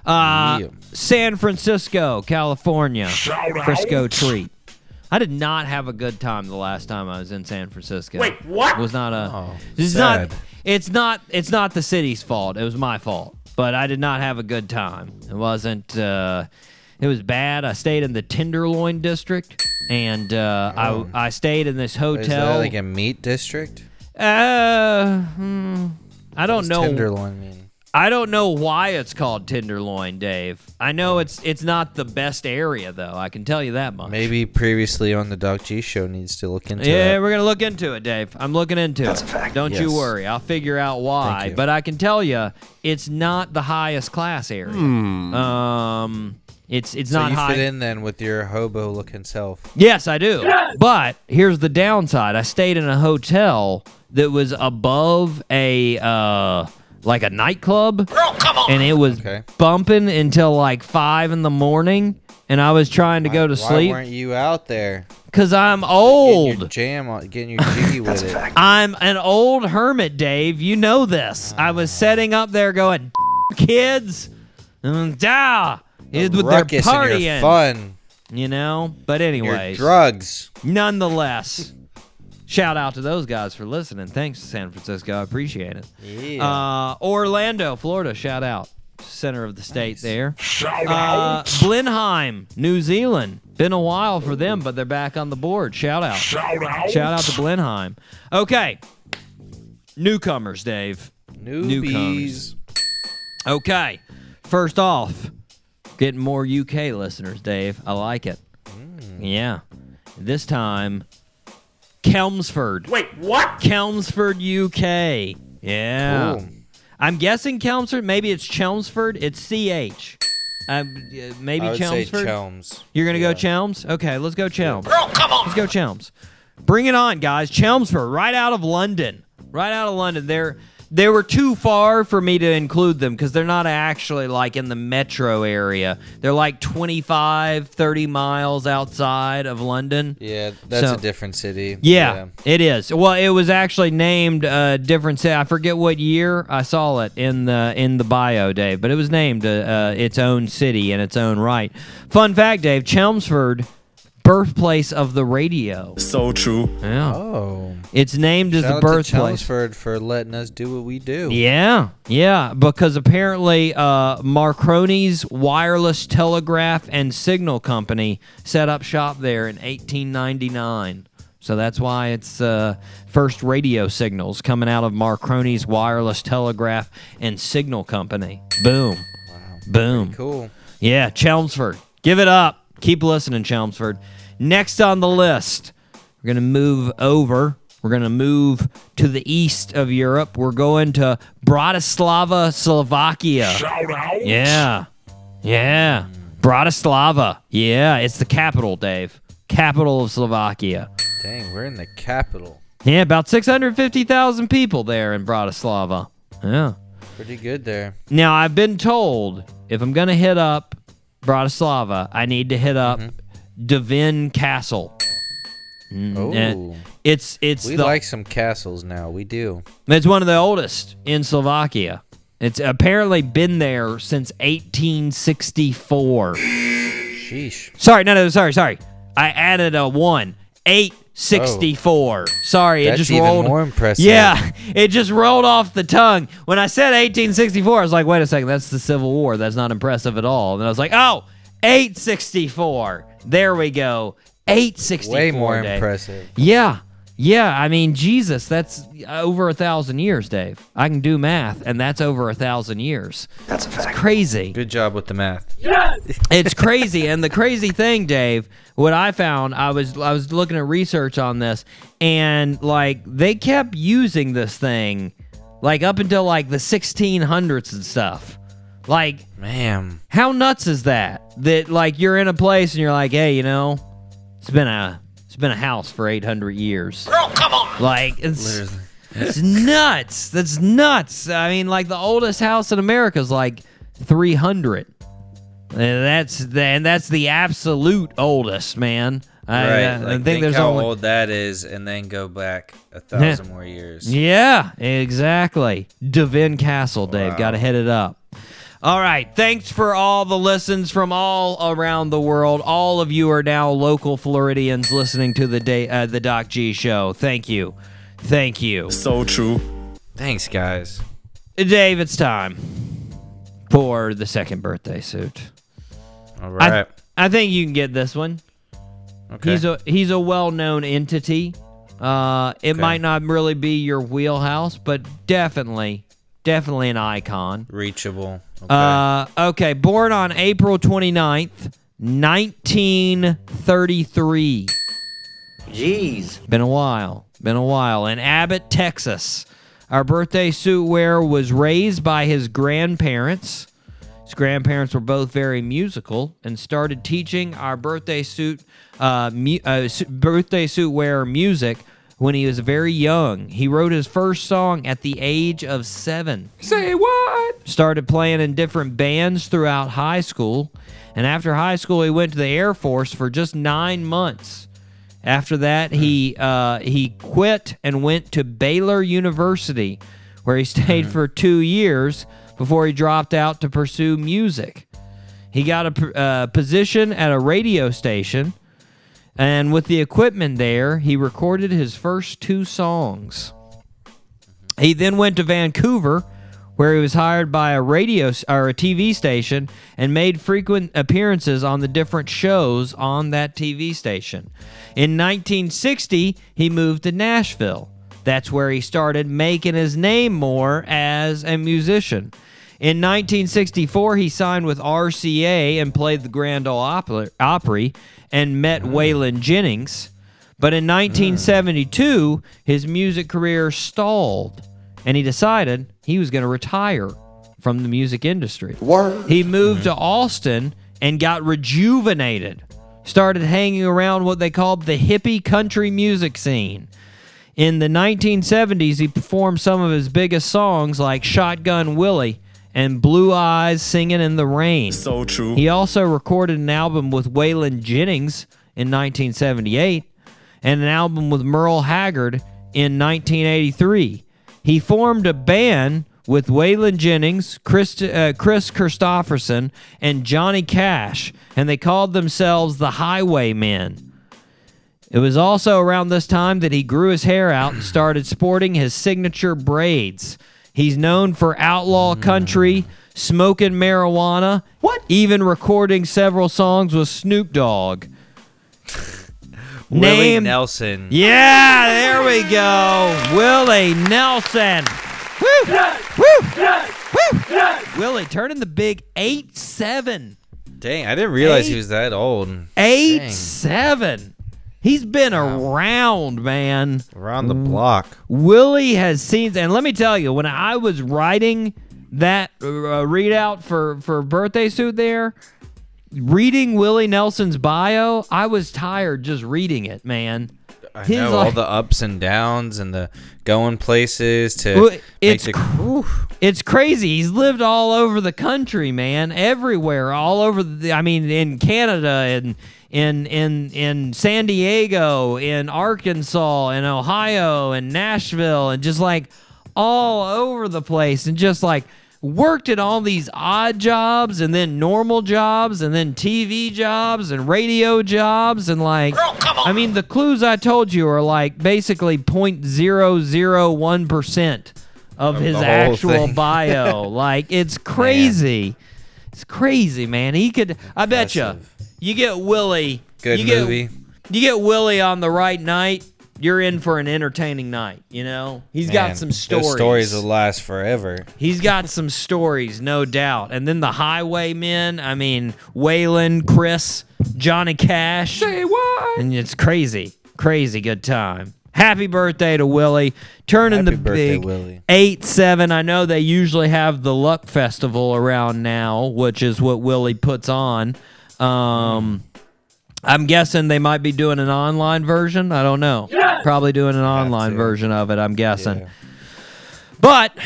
Uh, Yeah. San Francisco, California. Frisco treat. I did not have a good time the last time I was in San Francisco. Wait, what? Was not a. Oh, it's sad. not. It's not. It's not the city's fault. It was my fault. But I did not have a good time. It wasn't. Uh, it was bad. I stayed in the Tenderloin district, and uh, I I stayed in this Oh. Is hotel. that like a meat district? uh, hmm, I don't know. Tenderloin mean? I don't know why it's called Tenderloin, Dave. I know it's it's not the best area though. I can tell you that much. Maybe previously on the Doc G show needs to look into it. Yeah, that. we're gonna look into it, Dave. I'm looking into it. That's a fact. Don't you worry. I'll figure out why. Thank you. But I can tell you, it's not the highest class area. Um, it's it's So not you high. fit in then with your hobo looking self. Yes, I do. But here's the downside. I stayed in a hotel that was above a uh like a nightclub, Girl, come on. and it was Okay. bumping until like five in the morning, and I was trying to go to Why sleep Why weren't you out there? because I'm Getting your old. jam on, getting your jiggy with it. I'm an old hermit, Dave. You know this. I was setting up there going, kids, and da, is with their Ruckus and your partying, fun, you know. But your anyways, drugs. nonetheless, shout out to those guys for listening. Thanks, San Francisco. I appreciate it. Yeah. Uh, Orlando, Florida, shout out. Center of the state there. Shout Uh, Blenheim, New Zealand. Been a while for them, but they're back on the board. Shout out. Shout out. Shout out to Blenheim. Okay. Newcomers, Dave. Newbies. Okay. First off, getting more UK listeners, Dave. I like it. Yeah. This time, Kelmsford. Wait, what? Kelmsford, UK. Yeah. Cool. I'm guessing Chelmsford. Maybe it's Chelmsford. It's CH. Uh, maybe I Chelmsford. Chelms. You're gonna go Chelms? Okay, let's go Chelms. Girl, come on. Let's go Chelms. Bring it on, guys. Chelmsford, right out of London. Right out of London. They're they were too far for me to include them because they're not actually like in the metro area. They're like 25, 30 miles outside of London. Yeah, that's So- a different city. Yeah, it is. Well, it was actually named a different city. I forget what year I saw it in the in the bio, Dave, but it was named uh, uh, its own city in its own right. Fun fact, Dave, Chelmsford, birthplace of the radio. So true. Yeah, Oh. it's named as Shout the out to birthplace. Chelmsford for letting us do what we do. Yeah, yeah, because apparently uh, Marconi's Wireless Telegraph and Signal Company set up shop there in 1899. So that's why it's uh, first radio signals coming out of Marconi's Wireless Telegraph and Signal Company. Boom. Wow. Boom. Cool. Yeah, Chelmsford. Give it up. Keep listening, Chelmsford. Next on the list, we're going to move over. We're going to move to the east of Europe. We're going to Bratislava, Slovakia. Shout out. Yeah. Yeah. Bratislava. Yeah, it's the capital, Dave. Capital of Slovakia. Dang, we're in the capital. Yeah, about 650,000 people there in Bratislava. Yeah. Pretty good there. Now I've been told if I'm gonna hit up Bratislava, I need to hit up mm-hmm. Devin Castle. Oh, it's it's we the like some castles now. We do. it's one of the oldest in Slovakia. It's apparently been there since 1864. Sheesh. Sorry, no, no, sorry, sorry. I added a one. 864. Sorry, it That's just even rolled. more impressive. Yeah, [LAUGHS] it just rolled off the tongue. When I said 1864, I was like, wait a second, that's the Civil War. That's not impressive at all. And I was like, oh, 864. There we go. 864. Way more Dave. impressive. Yeah. Yeah, I mean, Jesus, that's uh, over a thousand years, Dave. I can do math, and that's over a thousand years. That's a fact. It's crazy. Good job with the math. Yes, It's crazy, and the crazy thing, Dave, what I found, I was I was looking at research on this, and like they kept using this thing, like up until like the 1600s and stuff. Like, Man, how nuts is that? That like you're in a place and you're like, hey, you know, it's been a it's been a house for 800 years. Bro, come on. Like it's literally. it's nuts. That's nuts. I mean, like the oldest house in America is like 300. And that's the, and that's the absolute oldest, man. I, right. uh, like, I think, think there's how only old that is, and then go back a thousand more years. Yeah, exactly. Devin Castle, Dave. Wow. Got to head it up. All right. Thanks for all the listens from all around the world. All of you are now local Floridians listening to the day uh, the Doc G show. Thank you. Thank you. So true. Thanks, guys. Dave, it's time for the second birthday suit. All right. I, right. I think you can get this one. okay. He's a he's a well-known entity. Uh, it Okay. might not really be your wheelhouse, but definitely, definitely an icon. reachable. Okay. Uh, okay, born on April 29th, 1933. Jeez. Been a while. Been a while. In Abbott, Texas. Our birthday suit wearer was raised by his grandparents. His grandparents were both very musical and started teaching our birthday suit uh, mu- uh, su- birthday suit wearer music when he was very young. He wrote his first song at the age of seven. Say what? Started playing in different bands throughout high school. And after high school, he went to the Air Force for just nine months. After that, he uh, he quit and went to Baylor University, where he stayed for two years before he dropped out to pursue music. He got a uh, position at a radio station, and with the equipment there, he recorded his first two songs. He then went to Vancouver, where he was hired by a radio or a TV station and made frequent appearances on the different shows on that TV station. In 1960, he moved to Nashville. That's where he started making his name more as a musician. In 1964, he signed with RCA and played the Grand Ole Opry, Opry and met mm. Waylon Jennings. But in 1972, his music career stalled, and he decided he was going to retire from the music industry. He moved to Austin and got rejuvenated. Started hanging around what they called the hippie country music scene. In the 1970s, he performed some of his biggest songs like Shotgun Willie and Blue Eyes Singing in the Rain. So true. He also recorded an album with Waylon Jennings in 1978 and an album with Merle Haggard in 1983. He formed a band with Waylon Jennings, Kris, uh, Kris Kristofferson, and Johnny Cash, and they called themselves the Highwaymen. It was also around this time that he grew his hair out and started sporting his signature braids. He's known for outlaw hmm. country, smoking marijuana, what? Even recording several songs with Snoop Dogg. [LAUGHS] Willie Name- Nelson. Yeah, there we go. Willie Nelson. Woo! Woo! Woo! Willie turning the big 8 7. Dang, I didn't realize Eight- he was that old. Eight seven. He's been around, man. Around the block. Willie has seen, and let me tell you, when I was writing that uh, readout for for birthday suit there, reading Willie Nelson's bio, I was tired just reading it, man. I He's know all the ups and downs and the going places to. Well, make it's the, cr- It's crazy. He's lived all over the country, man. Everywhere, all over the I mean in Canada and in in in San Diego, in Arkansas, in Ohio, in Nashville and just like all over the place and just like worked at all these odd jobs and then normal jobs and then TV jobs and radio jobs and like I mean the clues I told you are like basically 0.001% of Of his actual bio. [LAUGHS] like it's crazy. It's crazy, man. He could I bet you Impressive. You get Willie Good you get- movie. you get Willie on the right night, you're in for an entertaining night, you know? He's Man, got some those stories. stories will last forever. He's got some stories, no doubt. And then the Highwaymen, I mean, Waylon, Kris, Johnny Cash. Say what? And it's crazy. Crazy good time. Happy birthday to Willie. Turning Happy the birthday, big Willie. 8 7. I know they usually have the Luck Festival around now, which is what Willie puts on. Um, I'm guessing they might be doing an online version. I don't know. Probably doing an online to. version of it, I'm guessing. Yeah. But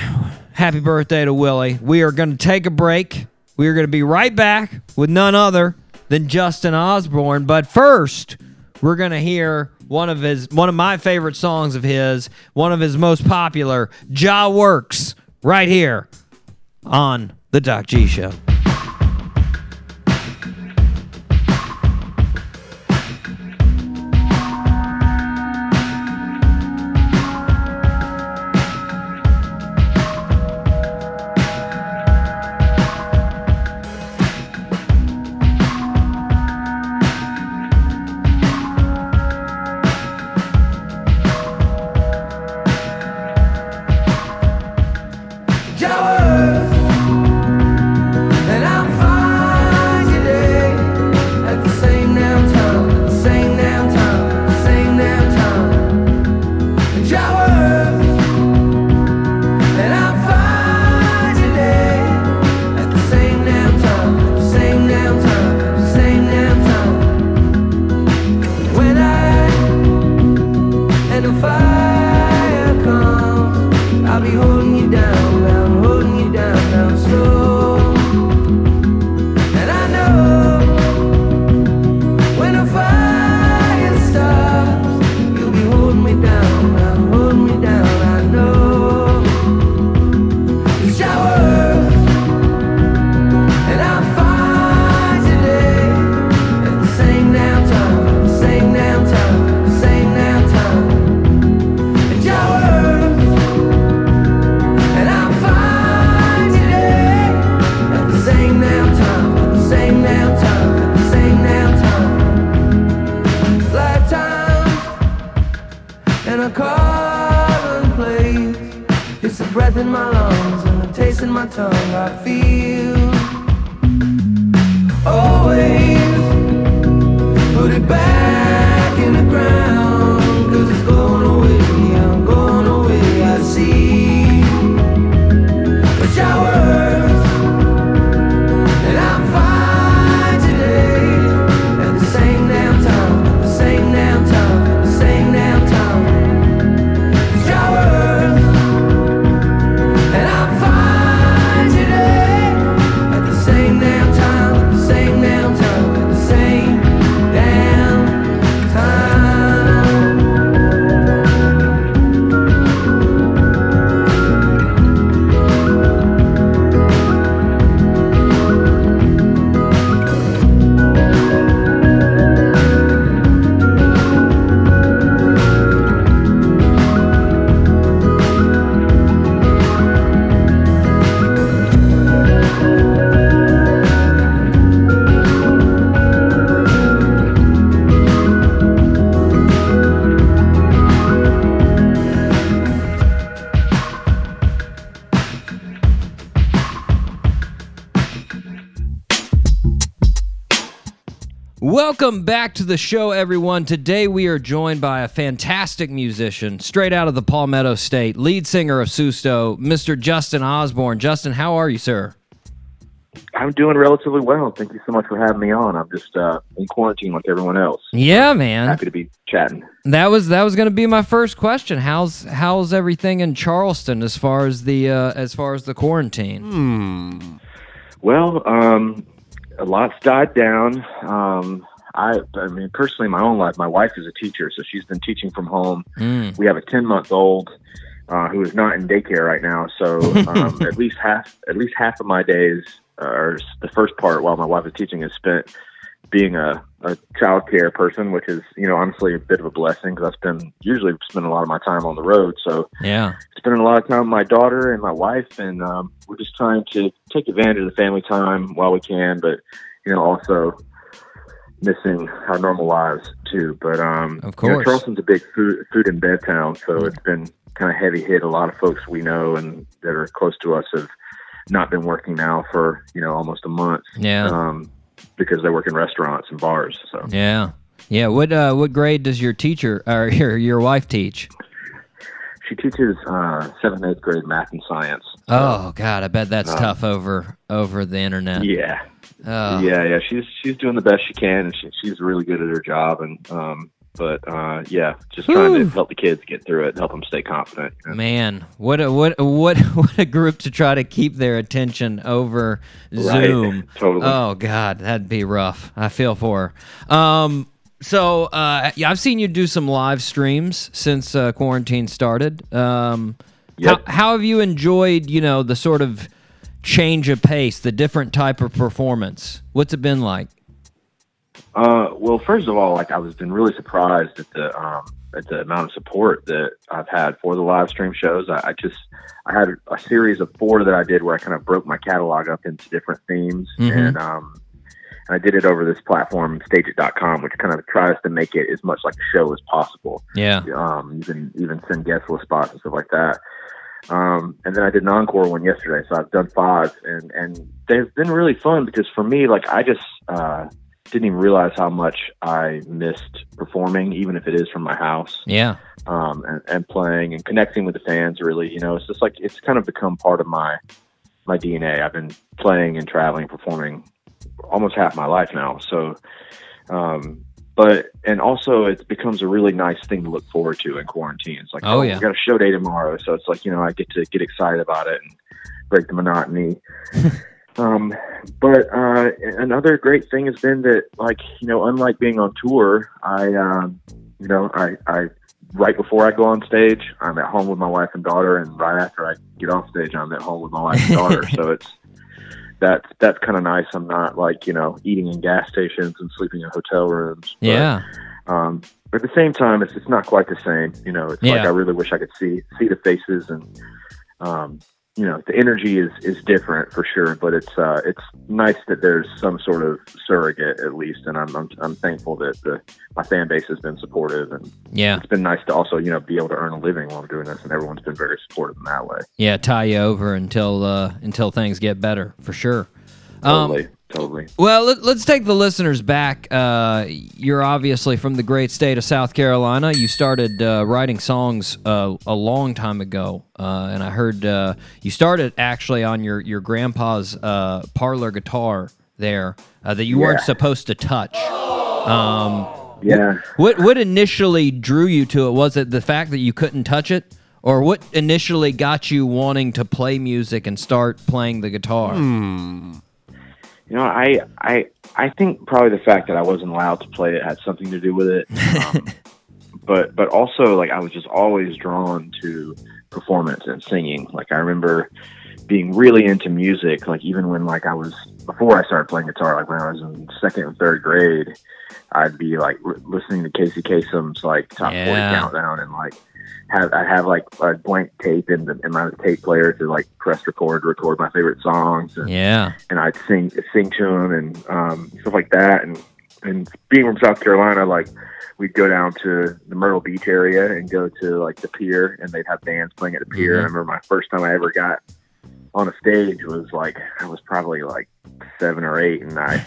happy birthday to Willie. We are going to take a break. We are going to be right back with none other than Justin Osborne. But first, we're going to hear one of his one of my favorite songs of his, one of his most popular, Jah Werks, right here on the Doc G Show. Welcome back to the show, everyone. Today we are joined by a fantastic musician, straight out of the Palmetto State, lead singer of Susto, Mr. Justin Osborne. Justin, how are you, sir? I'm doing relatively well. Thank you so much for having me on. I'm just uh, in quarantine like everyone else. Yeah, man. Happy to be chatting. That was that was going to be my first question. How's how's everything in Charleston as far as the uh, as far as the quarantine? Well, um, a lot's died down. Um, I, I mean, personally, in my own life, my wife is a teacher, so she's been teaching from home. Mm. We have a 10 month old uh, who is not in daycare right now, so um, [LAUGHS] at least half at least half of my days, uh, or the first part while my wife is teaching, is spent being a, a child care person, which is you know honestly a bit of a blessing because I spend usually spend a lot of my time on the road. So Yeah. spending a lot of time with my daughter and my wife, and um, we're just trying to take advantage of the family time while we can, but you know also missing our normal lives too. But um, Of you know, course. Charleston's a big food food and bed town, so it's been kind of heavy hit. A lot of folks we know and that are close to us have not been working now for you know almost a month. Yeah. Um, because they work in restaurants and bars. So Yeah. Yeah. What uh, what grade does your teacher or [LAUGHS] your your wife teach? she teaches uh, seventh, eighth grade math and science. Oh God, I bet that's Uh, tough over over the internet. Yeah. Oh. Yeah, yeah, she's she's doing the best she can, and she, she's really good at her job. And um, but uh, yeah, just trying to help the kids get through it, help them stay confident. you know. Man, what a what what [LAUGHS] what a group to try to keep their attention over Right. Zoom. [LAUGHS] Totally. Oh God, that'd be rough. I feel for her. Um, so uh, yeah, I've seen you do some live streams since uh, quarantine started. Um, Yep. how, how have you enjoyed, you know, the sort of change of pace, the different type of performance? What's it been like? Uh, well, first of all, like I was been really surprised at the um, at the amount of support that I've had for the live stream shows. I, I just I had a series of four that I did where I kind of broke my catalog up into different themes, Mhm. and um, and I did it over this platform, Stageit.com, which kind of tries to make it as much like a show as possible. Yeah. um, even even send guest list spots and stuff like that. Um, and then I did an encore one yesterday, so I've done five, and and they've been really fun because for me, like I just uh, didn't even realize how much I missed performing, even if it is from my house, Yeah. um, and, and playing and connecting with the fans. Really, you know, it's just like it's kind of become part of my my DNA. I've been playing and traveling, performing almost half my life now. So, um, but and also it becomes a really nice thing to look forward to in quarantine. It's like, Oh, oh, yeah. we got a show day tomorrow, so it's like you know I get to get excited about it and break the monotony. [LAUGHS] um, but uh, another great thing has been that, like you know, unlike being on tour, I um, you know I I right before I go on stage, I'm at home with my wife and daughter, and right after I get off stage, I'm at home with my wife and daughter. [LAUGHS] so it's that's that's kind of nice. I'm not like you know eating in gas stations and sleeping in hotel rooms. But, Yeah. um, but at the same time, it's it's not quite the same. You know, it's like I really wish I could see see the faces and um, you know the energy is is different for sure, but it's uh, it's nice that there's some sort of surrogate at least, and I'm I'm, I'm thankful that the my fan base has been supportive, and Yeah. it's been nice to also you know be able to earn a living while I'm doing this, and everyone's been very supportive in that way. Yeah, tie you over until uh, until things get better for sure. Um, Totally, totally. Well, let, let's take the listeners back. Uh, you're obviously from the great state of South Carolina. You started uh, writing songs uh, a long time ago, uh, and I heard uh, you started actually on your your grandpa's uh, parlor guitar there uh, that you weren't supposed to touch. Um, Yeah. what what initially drew you to it? Was it the fact that you couldn't touch it, or what initially got you wanting to play music and start playing the guitar? You know, I I I think probably the fact that I wasn't allowed to play it had something to do with it. [LAUGHS] Um, but but also like I was just always drawn to performance and singing. Like I remember being really into music. Like even when like I was before I started playing guitar, like when I was in second and third grade, I'd be like r- listening to Casey Kasem's like top forty countdown and like have I have like a blank tape in the in my tape player to like press record, record my favorite songs and Yeah. and I'd sing sing to them and um, stuff like that. And and being from South Carolina, like we'd go down to the Myrtle Beach area and go to like the pier, and they'd have bands playing at the pier. Mhm. I remember my first time I ever got on a stage was like I was probably like seven or eight, and I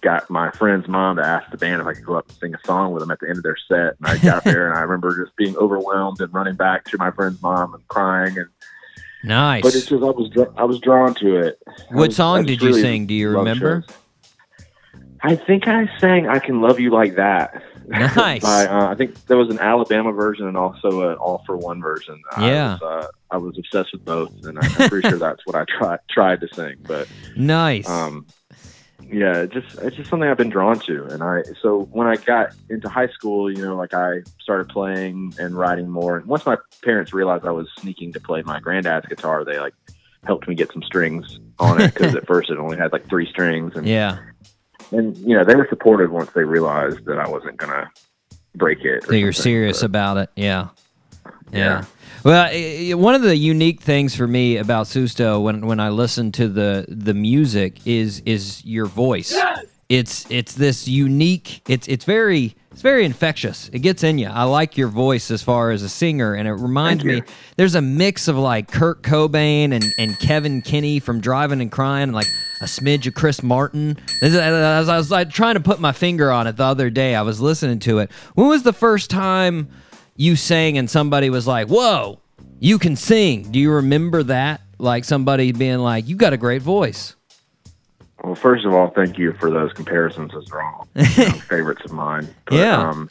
got my friend's mom to ask the band if I could go up and sing a song with them at the end of their set. And I got there, and I remember just being overwhelmed and running back to my friend's mom and crying and. Nice. But it's just I was I was drawn to it. What was- song did you sing? Do you remember? shows. I think I sang "I Can Love You Like That." [LAUGHS] Nice. By, uh, I think there was an Alabama version and also an All-4-One version. Yeah. I was, uh, I was obsessed with both, and I- I'm pretty sure that's what I tried tried to sing. But Nice. um, yeah, it just it's just something I've been drawn to, and I so when I got into high school, you know, like I started playing and writing more. And once my parents realized I was sneaking to play my granddad's guitar, they like helped me get some strings on it because [LAUGHS] at first it only had like three strings, and yeah. And you know they were supportive once they realized that I wasn't gonna break it. So you're serious but- about it. Yeah. Yeah. Yeah. Well, one of the unique things for me about Susto when when I listen to the the music is is your voice. It's it's this unique. It's it's very it's very infectious. It gets in you. I like your voice as far as a singer, and it reminds me. There's a mix of like Kurt Cobain and and Kevin Kinney from Drivin' N' Cryin', like a smidge of Chris Martin. This is- As I was like trying to put my finger on it the other day, I was listening to it. When was the first time? you sang and somebody was like, "Whoa, you can sing." Do you remember that? Like somebody being like, "You got a great voice." Well, first of all, thank you for those comparisons as all you know, [LAUGHS] favorites of mine. But, Yeah. Um,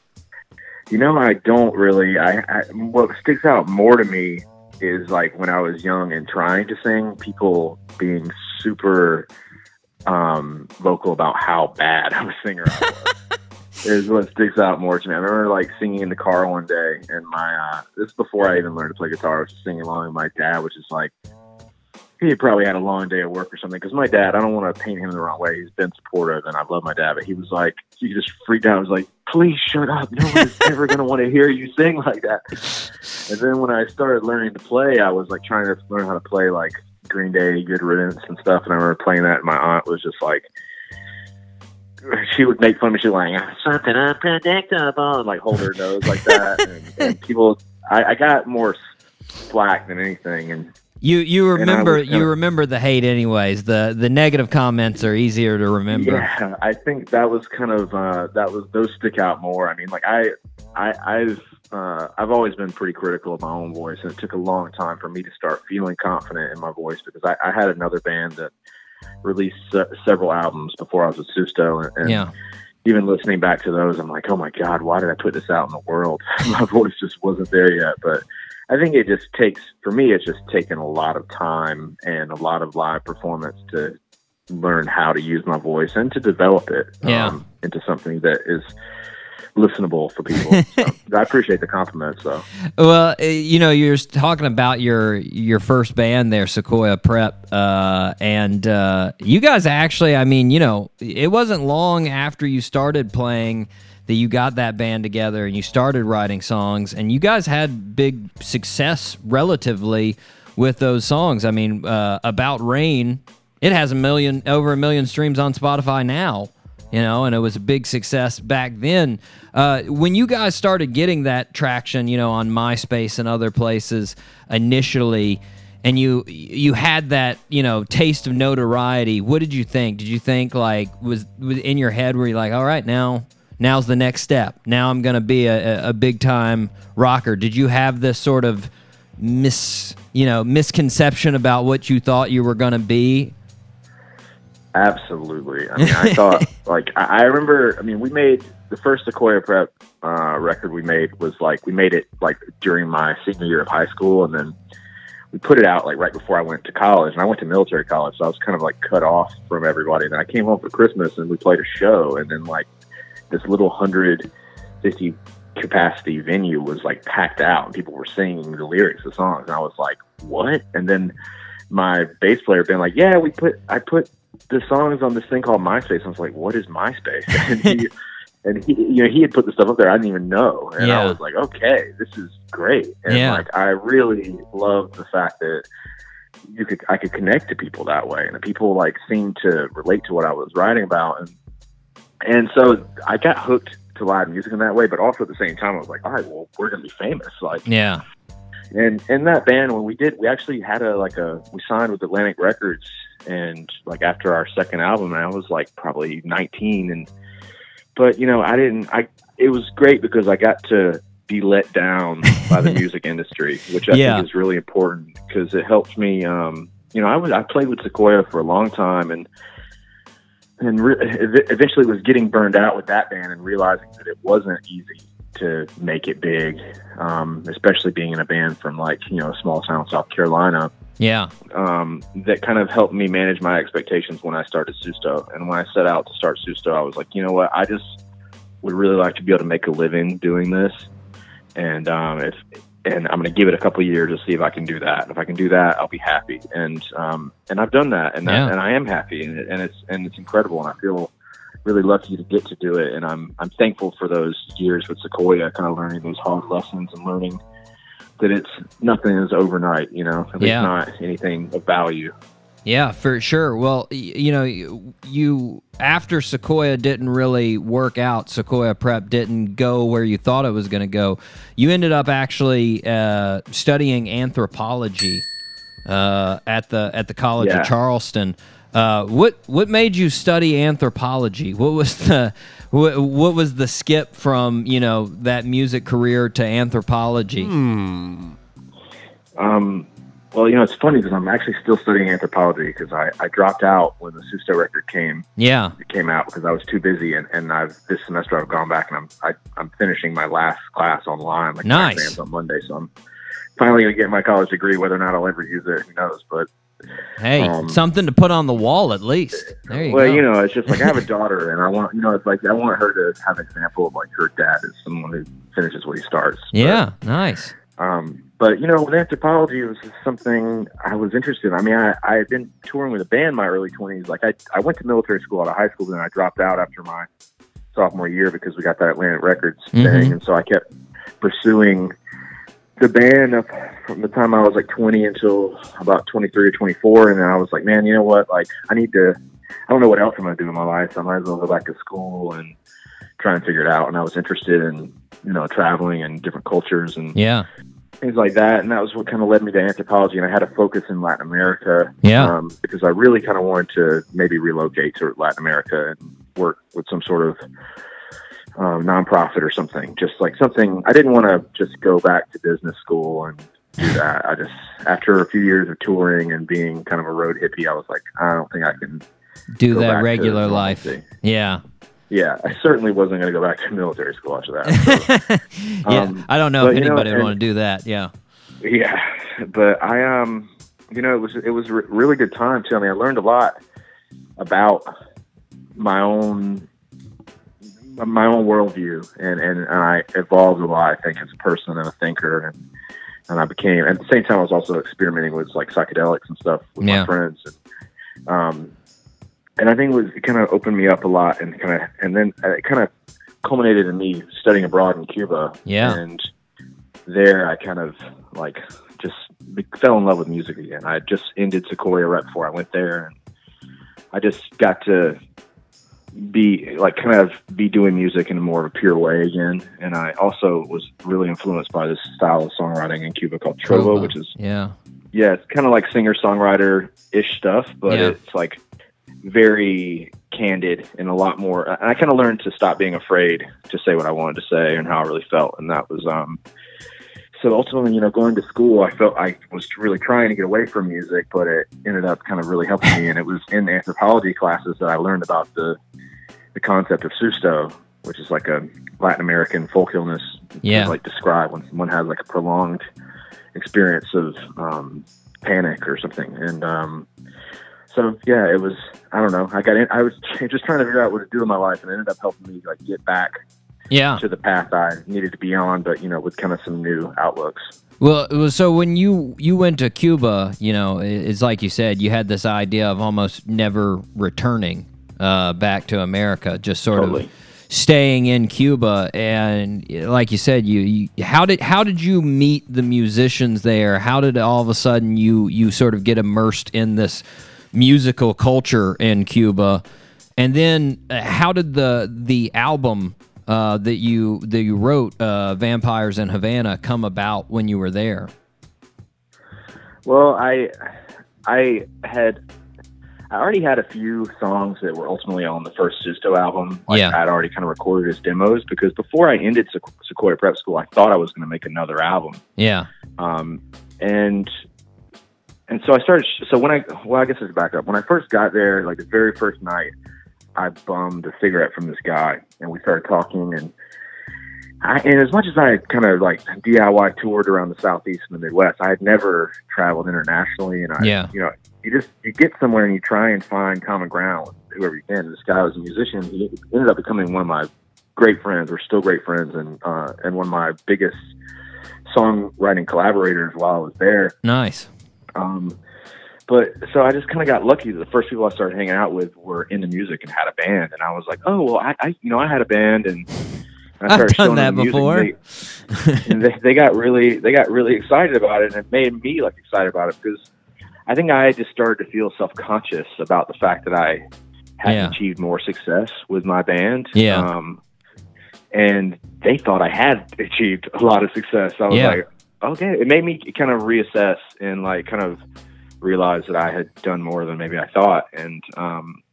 you know, I don't really. I, I what sticks out more to me is like when I was young and trying to sing, people being super um, vocal about how bad [LAUGHS] of a singer I was. [LAUGHS] is what sticks out more to me. I remember like singing in the car one day, and my uh, this is before I even learned to play guitar. I was just singing along with my dad, which is like he probably had a long day at work or something. Because my dad, I don't want to paint him the wrong way. He's been supportive, and I love my dad, but he was like, he just freaked out. I was like, please shut up. No one's ever going to want to hear you sing like that. And then when I started learning to play, I was like trying to learn how to play like Green Day, Good Riddance, and stuff. And I remember playing that, and my aunt was just like, she would make fun of me. She like, something unpredictable, and like hold her nose like that. and, and people, I, I got more slack than anything. And You you remember was you remember the hate anyways. The the negative comments are easier to remember. Yeah, I think that was kind of uh, that was those stick out more. I mean, like I, I, I've uh, I've always been pretty critical of my own voice, and it took a long time for me to start feeling confident in my voice because I, I had another band that released se- several albums before I was with Susto, and, and Yeah. even listening back to those, I'm like, oh my god, why did I put this out in the world? [LAUGHS] my voice just wasn't there yet, but. I think it just takes, for me, it's just taken a lot of time and a lot of live performance to learn how to use my voice and to develop it um, into something that is listenable for people. [LAUGHS] so, I appreciate the compliments, though. Well, uh, you know, you're talking about your your first band there, Sequoia Prep, uh, and uh, you guys actually, I mean, you know, it wasn't long after you started playing that you got that band together and you started writing songs, and you guys had big success relatively with those songs. I mean, uh, about rain, it has a million over a million streams on Spotify now. You know, and it was a big success back then. Uh, when you guys started getting that traction, you know, on MySpace and other places initially, and you you had that you know taste of notoriety. What did you think? Did you think like was, was in your head where you like, all right, now now's the next step. Now I'm gonna be a, a- big time rocker. Did you have this sort of mis you know misconception about what you thought you were gonna be? Absolutely. I mean, I thought [LAUGHS] like I, I remember. I mean, we made the first Sequoia Prep uh, record we made was like we made it like during my senior year of high school, and then we put it out like right before I went to college. And I went to military college, so I was kind of like cut off from everybody. And then I came home for Christmas, and we played a show, and then like this little hundred fifty capacity venue was like packed out, and people were singing the lyrics of songs. And I was like, what? And then my bass player been like, yeah, we put I put the songs on this thing called MySpace. And I was like, what is MySpace? [LAUGHS] And he, and he, you know, he had put the stuff up there I didn't even know, and Yeah. I was like, okay, this is great. And Yeah. like, I really love the fact that you could, I could connect to people that way, and the people like seemed to relate to what I was writing about, and and so I got hooked to live music in that way. But also at the same time, I was like, all right, well, we're gonna be famous, like Yeah. and in that band when we did we actually had a like a we signed with atlantic records and like after our second album and i was like probably 19 and but you know i didn't i it was great because i got to be let down by the [LAUGHS] music industry which i Yeah. think is really important because it helped me um you know i was i played with sequoia for a long time and and re- eventually was getting burned out with that band and realizing that it wasn't easy to make it big, um, especially being in a band from like you know a small town South Carolina. Yeah. Um, that kind of helped me manage my expectations when I started Susto. And when I set out to start Susto, I was like, you know what, I just would really like to be able to make a living doing this, and um, if and I'm going to give it a couple of years to see if I can do that. And if I can do that, I'll be happy. And um, and I've done that, and that, Yeah. and I am happy, and, it, and it's and it's incredible, and I feel really lucky to get to do it. And I'm I'm thankful for those years with Sequoia, kind of learning those hard lessons and learning that it's nothing is overnight. You know, at least Yeah. not anything of value. Yeah, for sure. Well, you know, you, after Sequoia didn't really work out, Sequoia Prep didn't go where you thought it was going to go. You ended up actually uh, studying anthropology uh, at the at the College Yeah. of Charleston. Uh, what what made you study anthropology? What was the what, what was the skip from you know that music career to anthropology? Um, well, you know, it's funny because I'm actually still studying anthropology because I, I dropped out when the Susto record came Yeah, it came out because I was too busy, and, and I've this semester I've gone back and I'm I, I'm finishing my last class online. Like Nice. Exams on Monday, so I'm finally gonna get my college degree. Whether or not I'll ever use it, who knows? But hey, Um, something to put on the wall at least. There you well, go. you know, it's just like I have a daughter, and I want you know, it's like I want her to have an example of like her dad is someone who finishes what he starts. But, Yeah, nice. Um, but you know, with anthropology, it was just something I was interested. in. I mean, I, I had been touring with a band in my early twenties. Like I, I went to military school out of high school, but then I dropped out after my sophomore year because we got that Atlantic Records Mhm. thing, and so I kept pursuing the band up from the time I was like 20 until about 23 or 24. And then I was like, man, you know what? Like, I need to, I don't know what else I'm going to do in my life. So I might as well go back to school and try and figure it out. And I was interested in, you know, traveling and different cultures and Yeah. Things like that. And that was what kind of led me to anthropology. And I had a focus in Latin America. Yeah. Um, because I really kind of wanted to maybe relocate to Latin America and work with some sort of um, nonprofit or something. Just like something, I didn't want to just go back to business school and do that. I just, after a few years of touring and being kind of a road hippie, I was like, I don't think I can Do that regular life. Yeah. Yeah, I certainly wasn't going to go back to military school after that. So, [LAUGHS] yeah. Um, I don't know if but, you know, anybody would want to do that. Yeah. Yeah, but I um, you know, it was it was a re- really good time too. I mean, I learned a lot about my own my own worldview, and and I evolved a lot. I think as a person and a thinker, and and I became at the same time I was also experimenting with like psychedelics and stuff with Yeah. my friends, and um, and I think it was it kind of opened me up a lot, and kind of and then uh, it kind of culminated in me studying abroad in Cuba. Yeah. and there I kind of like just fell in love with music again. I just ended Sequoia right before I went there, and I just got to be like kind of be doing music in a more of a pure way again. And I also was really influenced by this style of songwriting in Cuba called Trova, which is yeah, yeah, it's kind of like singer songwriter ish stuff, but Yeah. it's like very candid and a lot more. And I kind of learned to stop being afraid to say what I wanted to say and how I really felt, and that was um. So ultimately, you know, going to school, I felt I was really trying to get away from music, but it ended up kind of really helping me. And it was in anthropology classes that I learned about the the concept of susto, which is like a Latin American folk illness. Yeah. Like describe when someone has like a prolonged experience of um, panic or something. And um, so yeah, it was. I don't know. I got in. I was [LAUGHS] just trying to figure out what to do in my life, and it ended up helping me like get back yeah. to the path I needed to be on, but you know, with kind of some new outlooks. Well, was so when you you went to Cuba, you know, it's like you said, you had this idea of almost never returning uh, back to America, just sort Totally. of staying in Cuba. And like you said, you, you how did how did you meet the musicians there? How did all of a sudden you you sort of get immersed in this musical culture in Cuba? And then uh, how did the the album uh, that you that you wrote, uh, "Vampires in Havana," come about when you were there? Well, I I had I already had a few songs that were ultimately on the first Susto album. Like Yeah. I'd already kind of recorded as demos because before I ended Sequ- Sequoia Prep School, I thought I was going to make another album. Yeah, Um, and and so I started. So when I well, I guess let's back up. When I first got there, like the very first night, I bummed a cigarette from this guy, and we started talking. And I, and as much as I had kind of like DIY toured around the southeast and the Midwest, I had never traveled internationally. And I, Yeah. you know, you just you get somewhere and you try and find common ground with whoever you can. This guy was a musician. He ended up becoming one of my great friends. We're still great friends, and uh, and one of my biggest songwriting collaborators while I was there. nice. Um, but so I just kind of got lucky that the first people I started hanging out with were into music and had a band, and I was like, oh well, I, I you know I had a band, and I I've started done showing that before. and they, and they, they got really they got really excited about it, and it made me like excited about it because I think I just started to feel self conscious about the fact that I hadn't Yeah. achieved more success with my band. Yeah. Um, and they thought I had achieved a lot of success. I was Yeah. like, okay, it made me kind of reassess and like kind of realize that I had done more than maybe I thought. And, um,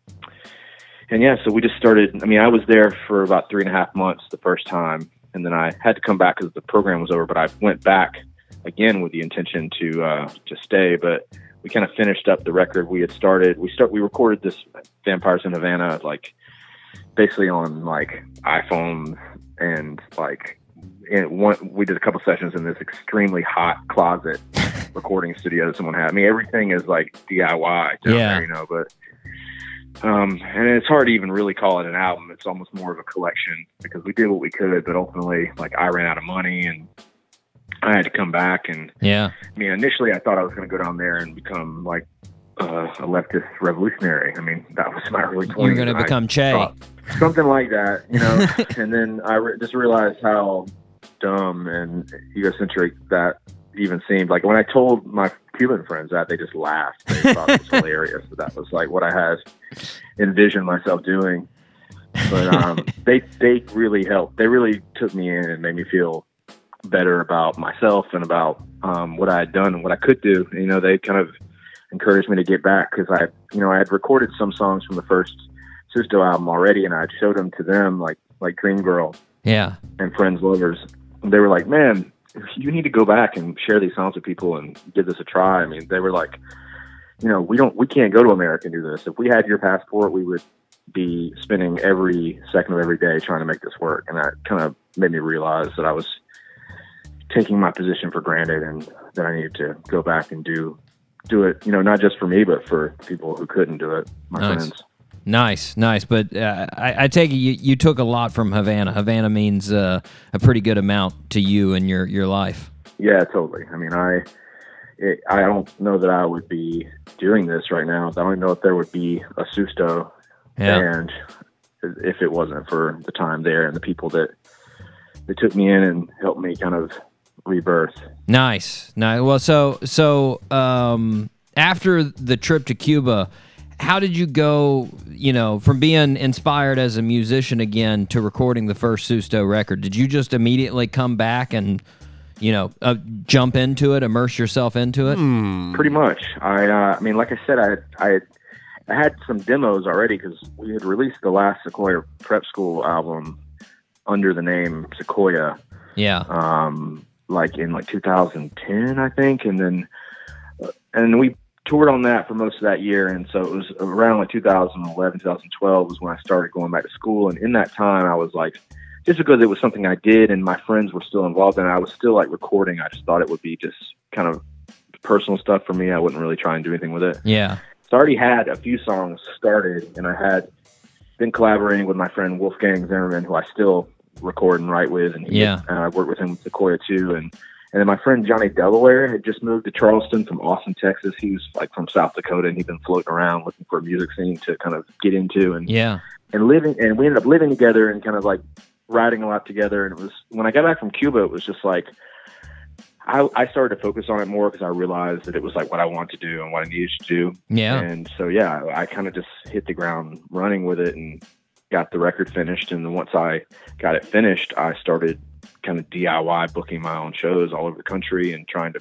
and yeah, so we just started. I mean, I was there for about three and a half months the first time, and then I had to come back because the program was over. But I went back again with the intention to uh, to stay. But we kind of finished up the record we had started. We start we recorded this Vampires in Havana like basically on like iPhones and like in one we did a couple sessions in this extremely hot closet [LAUGHS] recording studio that someone had. I mean everything is like DIY Yeah. there, you know, but um and it's hard to even really call it an album. It's almost more of a collection because we did what we could, but ultimately like I ran out of money and I had to come back and Yeah, I mean, initially I thought I was going to go down there and become like uh, a leftist revolutionary. I mean, that was my early 20s. you're going to I become Che. something like that, you know. [LAUGHS] and then I re- just realized how dumb and egocentric that even seemed. Like when I told my Cuban friends that, they just laughed. They thought it was [LAUGHS] hilarious. That that was like what I had envisioned myself doing. But um, [LAUGHS] they they really helped. They really took me in and made me feel better about myself and about um, what I had done and what I could do. You know, they kind of encouraged me to get back because I, you know, I had recorded some songs from the first Susto album already, and I showed them to them, like like Dream Girl Yeah, and Friends Lovers. They were like, "Man, you need to go back and share these songs with people and give this a try." I mean, they were like, "You know, we don't, we can't go to America and do this. If we had your passport, we would." be spending every second of every day trying to make this work and that kind of made me realize that I was taking my position for granted and that I needed to go back and do do it, you know, not just for me but for people who couldn't do it, my Nice. friends. Nice, nice. But uh, I, I take it you, you took a lot from Havana. Havana means uh, a pretty good amount to you and your, your life. Yeah, totally. I mean, I it, I don't know that I would be doing this right now. I don't know if there would be a Susto Yeah, band if it wasn't for the time there and the people that that took me in and helped me kind of rebirth. Nice. Nice. Well, so so um, after the trip to Cuba, how did you go? You know, from being inspired as a musician again to recording the first Susto record. Did you just immediately come back and you know uh, jump into it, immerse yourself into it? Pretty much. I, uh, I mean, like I said, I, I, had, I had some demos already because we had released the last Sequoia Prep School album under the name Sequoia, Yeah. um, like in like 2010, I think, and then, uh, and we toured on that for most of that year, and so it was around like 2011, 2012 was when I started going back to school, and in that time, I was like. Just because it was something I did and my friends were still involved in it, I was still like recording. I just thought it would be just kind of personal stuff for me. I wouldn't really try and do anything with it. Yeah. So I already had a few songs started, and I had been collaborating with my friend Wolfgang Zimmerman, who I still record and write with, and he, Yeah. and I worked with him with Sequoia too, and and then my friend Johnny Delaware had just moved to Charleston from Austin, Texas. He was like from South Dakota, and he'd been floating around looking for a music scene to kind of get into, and Yeah. and living, and we ended up living together and kind of like writing a lot together. And it was when I got back from Cuba, it was just like I, I started to focus on it more because I realized that it was like what I wanted to do and what I needed to do. Yeah. And so, yeah, I kind of just hit the ground running with it and got the record finished. And then once I got it finished, I started kind of DIY booking my own shows all over the country and trying to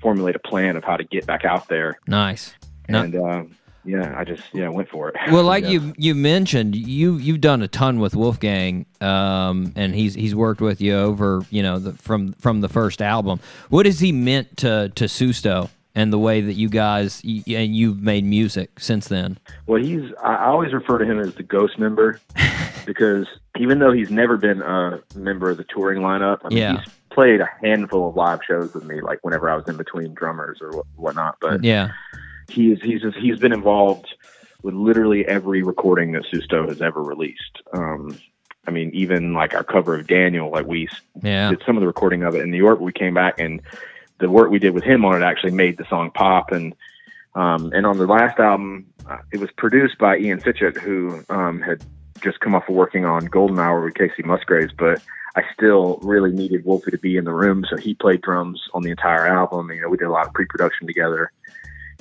formulate a plan of how to get back out there. Nice. No- And, um, yeah, I just, yeah, went for it. Well, like [LAUGHS] Yeah. you you mentioned, you you've done a ton with Wolfgang, um, and he's he's worked with you over you know the, from from the first album. What has he meant to to Susto and the way that you guys and you've made music since then? Well, he's. I always refer to him as the ghost member [LAUGHS] because even though he's never been a member of the touring lineup, I mean, Yeah. he's played a handful of live shows with me, like whenever I was in between drummers or what- whatnot. But Yeah, he's he's just, he's been involved with literally every recording that Susto has ever released. Um, I mean, even like our cover of Daniel, like we yeah, did some of the recording of it in New York. We came back and the work we did with him on it actually made the song pop. And um, and on the last album, uh, it was produced by Ian Fitchuk, who um, had just come off of working on Golden Hour with Kacey Musgraves, but I still really needed Wolfie to be in the room, so he played drums on the entire album. You know, we did a lot of pre-production together.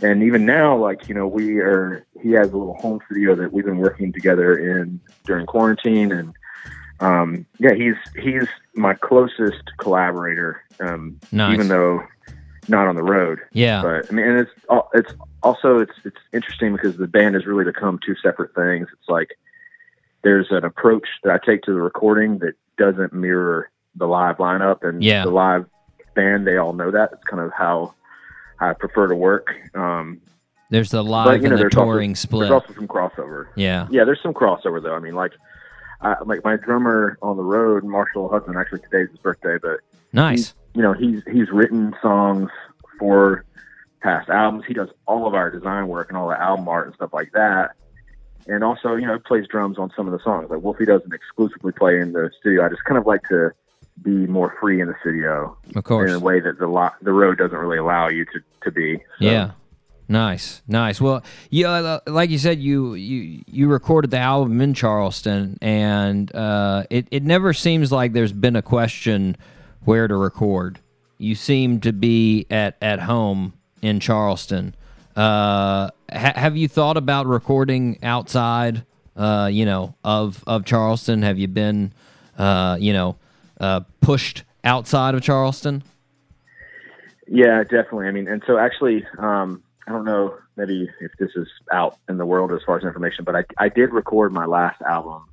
And even now, like you know, we are. He has a little home studio that we've been working together in during quarantine, and um, yeah, he's he's my closest collaborator. Um, Nice. even though not on the road. yeah, But I mean, and it's it's also it's it's interesting because the band has really become two separate things. It's like there's an approach that I take to the recording that doesn't mirror the live lineup, and Yeah. the live band they all know that. It's kind of how I prefer to work. Um, There's the live but you know, and the there's also- touring split. There's also some crossover. yeah, Yeah, there's some crossover though. I mean, like, I, like my drummer on the road, Marshall Hudson. Actually, today's his birthday, but nice. you know, he's he's written songs for past albums. He does all of our design work and all the album art and stuff like that. And also, you know, plays drums on some of the songs. Like Wolfie doesn't exclusively play in the studio. I just kind of like to be more free in the studio Of course. in a way that the lo- the road doesn't really allow you to, to be. So, Yeah. Nice, nice. Well, yeah, uh, like you said, you you you recorded the album in Charleston, and uh, it it never seems like there's been a question where to record. You seem to be at at home in Charleston. Uh, ha- have you thought about recording outside? Uh, you know, of of Charleston. Have you been, uh, you know, uh, pushed outside of Charleston? Yeah, definitely. I mean, and so actually, um, I don't know maybe if this is out in the world as far as information, but I, I did record my last album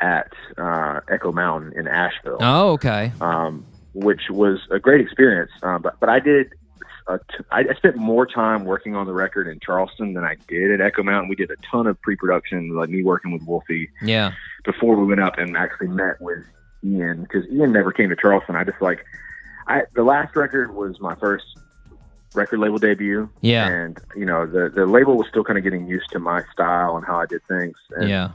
at uh, Echo Mountain in Asheville, Oh, okay. um, which was a great experience. Uh, but but I did. A t- I I spent more time working on the record in Charleston than I did at Echo Mountain. We did a ton of pre-production, like me working with Wolfie Yeah. before we went up and actually met with Ian because Ian never came to Charleston. I just like I the last record was my first record label debut. Yeah. And you know, the the label was still kind of getting used to my style and how I did things. And, Yeah.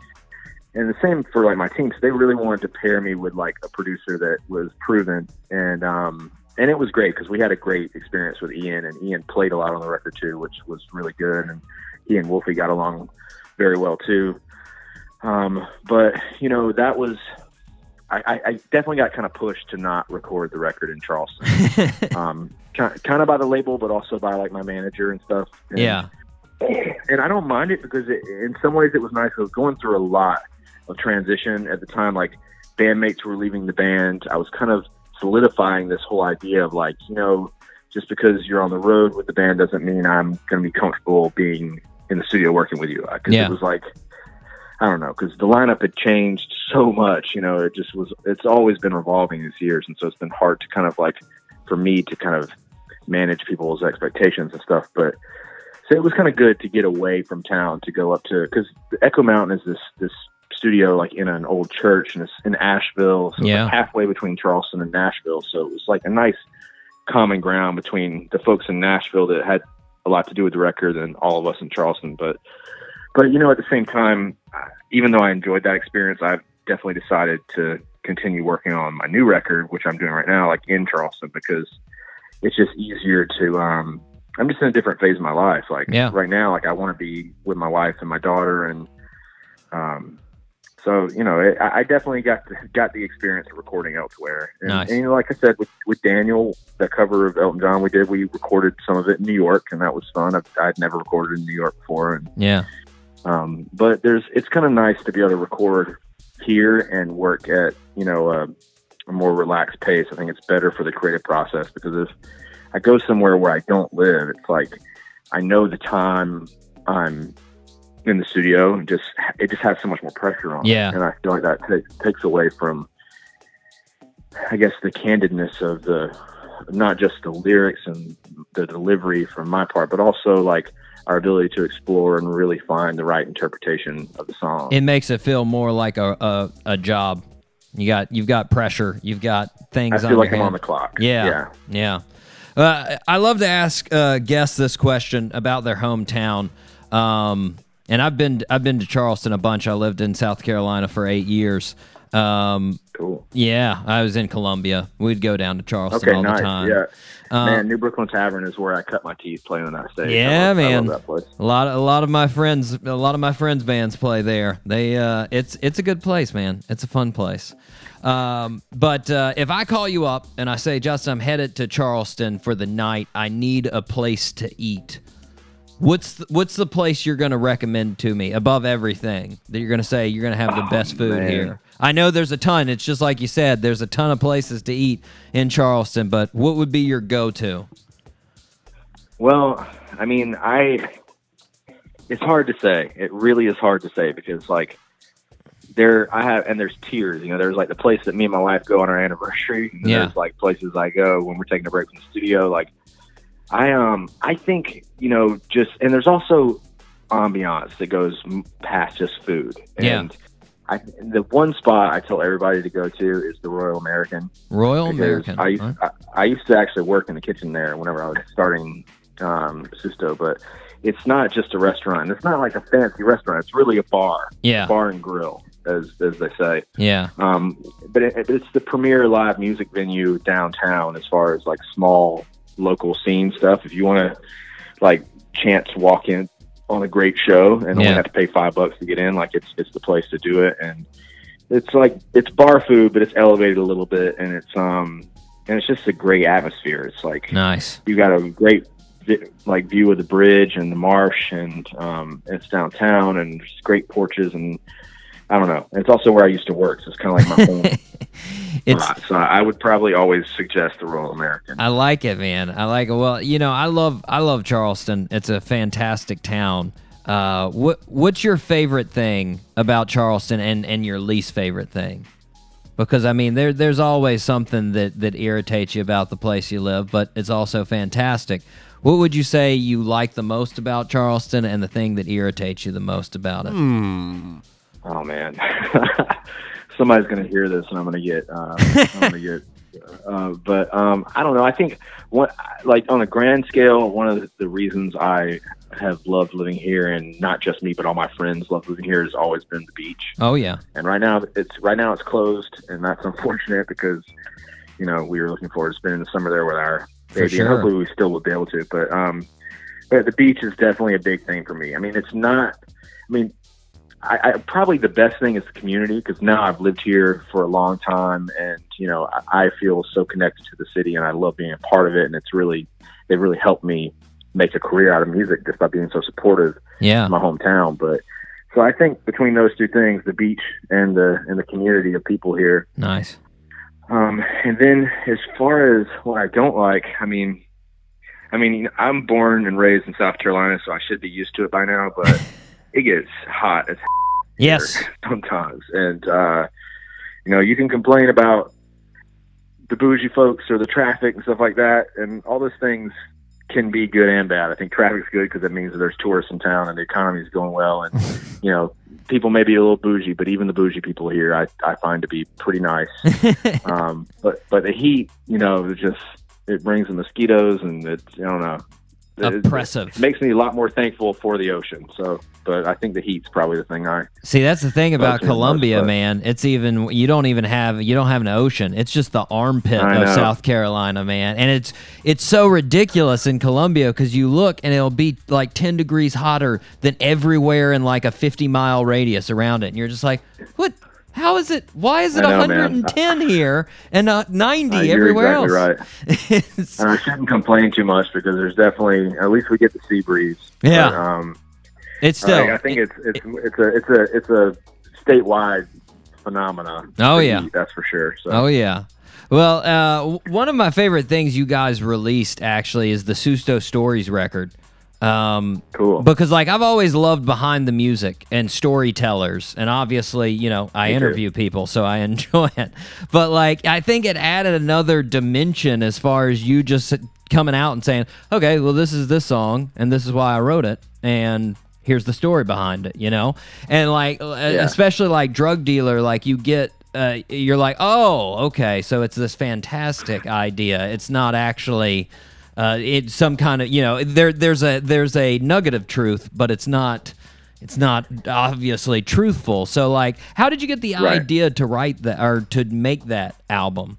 And the same for like my team. So they really wanted to pair me with like a producer that was proven and um and it was great because we had a great experience with Ian and Ian played a lot on the record too, which was really good. And he and Wolfie got along very well too. Um, but you know, that was I, I, definitely got kind of pushed to not record the record in Charleston. [LAUGHS] um, kind, kind of by the label, but also by like my manager and stuff. And, Yeah. and I don't mind it because it, in some ways it was nice. I was going through a lot of transition at the time. Like bandmates were leaving the band. I was kind of solidifying this whole idea of like, you know, just because you're on the road with the band doesn't mean I'm going to be comfortable being in the studio working with you. Because Yeah. it was like, I don't know, because the lineup had changed so much. You know, it just was. It's always been revolving these years, and so it's been hard to kind of like for me to kind of manage people's expectations and stuff. But so it was kind of good to get away from town to go up to because Echo Mountain is this this studio like in an old church and it's in Asheville, so it's Yeah. like halfway between Charleston and Nashville. So it was like a nice common ground between the folks in Nashville that had a lot to do with the record and all of us in Charleston. But but you know, at the same time, even though I enjoyed that experience, I've definitely decided to continue working on my new record, which I'm doing right now, like in Charleston, because it's just easier to. um I'm just in a different phase of my life. Like Yeah. right now, like I want to be with my wife and my daughter, and um, so you know, it, I I definitely got the, got the experience of recording elsewhere. And, Nice. and you know, like I said, with with Daniel, the cover of Elton John we did, we recorded some of it in New York, and that was fun. I've, I'd never recorded in New York before, and Yeah. Um, but there's it's kind of nice to be able to record here and work at you know a, a more relaxed pace. I think it's better for the creative process because if I go somewhere where I don't live, it's like I know the time I'm in the studio. and Just it just has so much more pressure on. it. Yeah. and I feel like that takes takes away from I guess the candidness of the not just the lyrics and the delivery from my part, but also like our ability to explore and really find the right interpretation of the song. It makes it feel more like a, a, a job. You got you've got pressure. You've got things. I feel on like I'm hand. on the clock. Yeah. yeah. Yeah. Uh, I love to ask uh, guests this question about their hometown. Um, and I've been I've been to Charleston a bunch. I lived in South Carolina for eight years. Um, Cool. yeah, I was in Columbia. We'd go down to Charleston Okay, all nice. the time. Yeah. Uh, man, New Brookland Tavern is where I cut my teeth playing that stage. Yeah, love, man. I love that place. A lot, a lot of my friends, a lot of my friends' bands play there. They, uh, it's, it's a good place, man. It's a fun place. Um, but uh, if I call you up and I say, Justin, I'm headed to Charleston for the night. I need a place to eat. What's the, what's the place you're going to recommend to me above everything that you're going to say you're going to have the oh, best food Oh, man. here? I know there's a ton. It's just like you said, there's a ton of places to eat in Charleston. But what would be your go-to? Well, I mean, I. It's hard to say. It really is hard to say because, like, there I have, and there's tiers. You know, there's like the place that me and my wife go on our anniversary. And Yeah. There's like places I go when we're taking a break from the studio. Like, I um, I think you know, just and there's also ambiance that goes past just food. Yeah. And I, the one spot I tell everybody to go to is the Royal American. Royal American. I used, huh? I, I used to actually work in the kitchen there whenever I was starting um, Susto, but it's not just a restaurant. It's not like a fancy restaurant. It's really a bar, Yeah. bar and grill, as as they say. Yeah. Um, but it, it's the premier live music venue downtown as far as like small local scene stuff. If you want to like chance walk in on a great show and only have to pay five bucks to get in, like it's it's the place to do it. And it's like it's bar food, but it's elevated a little bit, and it's um and it's just a great atmosphere. It's like Nice. you got a great vi- like view of the bridge and the marsh and um it's downtown and there's great porches and I don't know. It's also where I used to work, so it's kind of like my home [LAUGHS] It's spot. So I would probably always suggest the Royal American. I like it, man. I like it. Well, you know, I love I love Charleston. It's a fantastic town. Uh, what what's your favorite thing about Charleston, and and your least favorite thing? Because I mean, there there's always something that that irritates you about the place you live, but it's also fantastic. What would you say you like the most about Charleston, and the thing that irritates you the most about it? Oh man, [LAUGHS] somebody's gonna hear this, and I'm gonna get, uh, I'm gonna get. Uh, but um, I don't know. I think what, like on a grand scale, one of the, reasons I have loved living here, and not just me, but all my friends love living here, has always been the beach. Oh yeah, And right now, it's right now it's closed, and that's unfortunate because you know we were looking forward to spending the summer there with our baby. sure. And hopefully, we still will be able to. But um, but the beach is definitely a big thing for me. I mean, it's not. I mean, I, I probably the best thing is the community because now I've lived here for a long time, and you know I, I feel so connected to the city, and I love being a part of it. And it's really they really helped me make a career out of music just by being so supportive Yeah. in my hometown. But so I think between those two things, the beach and the and the community of people here, Nice. um, and then as far as what I don't like, I mean, I mean, I'm born and raised in South Carolina, so I should be used to it by now. But [LAUGHS] it gets hot as Yes. [LAUGHS] sometimes, and uh, you know, you can complain about the bougie folks or the traffic and stuff like that, and all those things can be good and bad. I think traffic's good because it means that there's tourists in town and the economy is going well, and [LAUGHS] you know, people may be a little bougie, but even the bougie people here, I I find to be pretty nice. [LAUGHS] um, but but the heat, you know, it just it brings the mosquitoes, and it's I don't know. It- It makes me a lot more thankful for the ocean. So, but I think the heat's probably the thing I See, that's the thing about Columbia, man. It's even you don't even have you don't have an ocean. It's just the armpit I of know. South Carolina, man. And it's it's so ridiculous in Columbia because you look and it'll be like ten degrees hotter than everywhere in like a fifty mile radius around it, and you're just like, what? How is it? Why is it know, man. 110 here and not 90 Uh, everywhere exactly else? [LAUGHS] It's- And I shouldn't complain too much because there's definitely at least we get the sea breeze. Yeah. But, um, it's still. I think it's it's it's a it's a it's a statewide phenomenon. Oh, yeah. heat, that's for sure. So Oh yeah. Well, uh, one of my favorite things you guys released actually is the Susto Stories record. Um, cool. because like I've always loved behind the music and storytellers, and obviously, you know, I Me too. interview people, so I [LAUGHS] enjoy it. But like, I think it added another dimension as far as you just coming out and saying, "Okay, well, this is this song, and this is why I wrote it, and here's the story behind it," you know, and like, uh, especially like drug dealer, like you get. Uh, you're like, oh, okay, so it's this fantastic idea. It's not actually uh, it's some kind of you know there there's a there's a nugget of truth, but it's not it's not obviously truthful. So like, how did you get the Right. idea to write that or to make that album?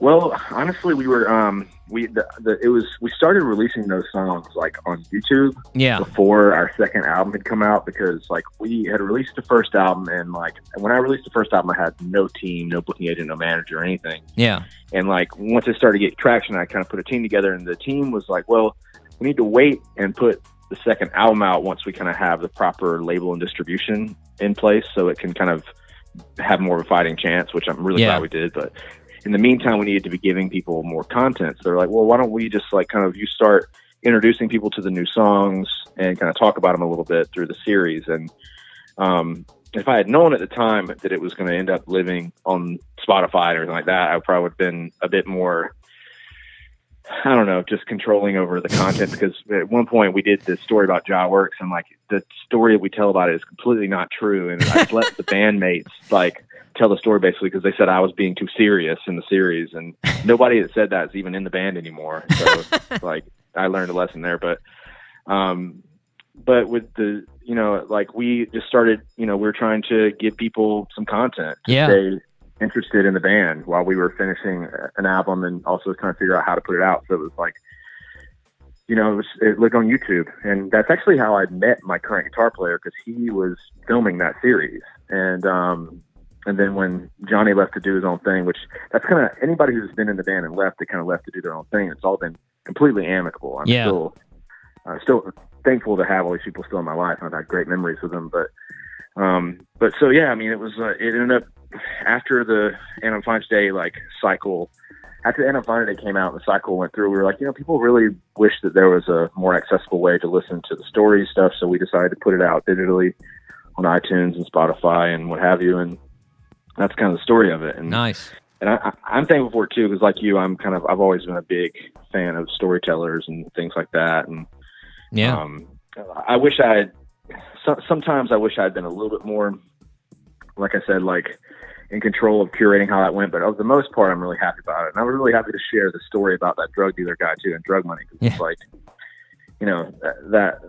Well, honestly, we were um we the, the it was we started releasing those songs like on YouTube Yeah, before our second album had come out because like we had released the first album and like when I released the first album I had no team, no booking agent, no manager or anything. yeah, And like once it started to get traction, I kind of put a team together, and the team was like, "Well, we need to wait and put the second album out once we kind of have the proper label and distribution in place, so it can kind of have more of a fighting chance." Which I'm really Yeah. glad we did. But in the meantime, we needed to be giving people more content. So they're like, "Well, why don't we just like kind of you start introducing people to the new songs and kind of talk about them a little bit through the series?" And um, if I had known at the time that it was going to end up living on Spotify or anything like that, I probably would have been a bit more, I don't know, just controlling over the content. because at one point we did this story about Jah Werks, and like the story that we tell about it is completely not true. And I let the [LAUGHS] bandmates like tell the story basically because they said I was being too serious in the series, and [LAUGHS] nobody that said that is even in the band anymore. So [LAUGHS] like I learned a lesson there, but. Um, but with the you know like we just started you know we are trying to give people some content to Yeah. stay interested in the band while we were finishing an album and also trying to figure out how to put it out so it was like you know it was it looked on youtube and that's actually how i met my current guitar player because he was filming that series and um and then when johnny left to do his own thing which that's kind of anybody who's been in the band and left they kind of left to do their own thing it's all been completely amicable i'm Yeah. still uh, still thankful to have all these people still in my life. I've had great memories with them, but um, but so yeah, I mean, it was uh, it ended up after the & I'm Fine Today like cycle. After the & I'm Fine Today came out and the cycle went through, we were like, you know, people really wish that there was a more accessible way to listen to the story stuff. So we decided to put it out digitally on iTunes and Spotify and what have you, and that's kind of the story of it. And nice. and I, I, I'm thankful for it too, because like you, I'm kind of I've always been a big fan of storytellers and things like that, and Yeah, um, I wish I had. So, sometimes I wish I had been a little bit more, like I said, like in control of curating how that went. But of the most part, I'm really happy about it, and I was really happy to share the story about that drug dealer guy too and drug money. 'cause Yeah. It's like, you know, that, that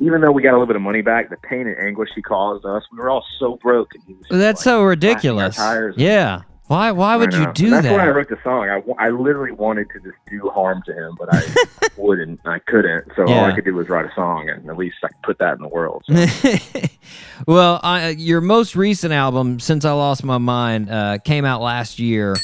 even though we got a little bit of money back, the pain and anguish he caused us, we were all so broke. And he was Well, that's like, so ridiculous. Yeah, Why? Why would you do that's that? why I wrote the song. I, I literally wanted to just do harm to him, but I [LAUGHS] wouldn't. I couldn't. So all I could do was write a song, and at least I could put that in the world. So. [LAUGHS] well, I, your most recent album, Since I Lost My Mind, uh, came out last year.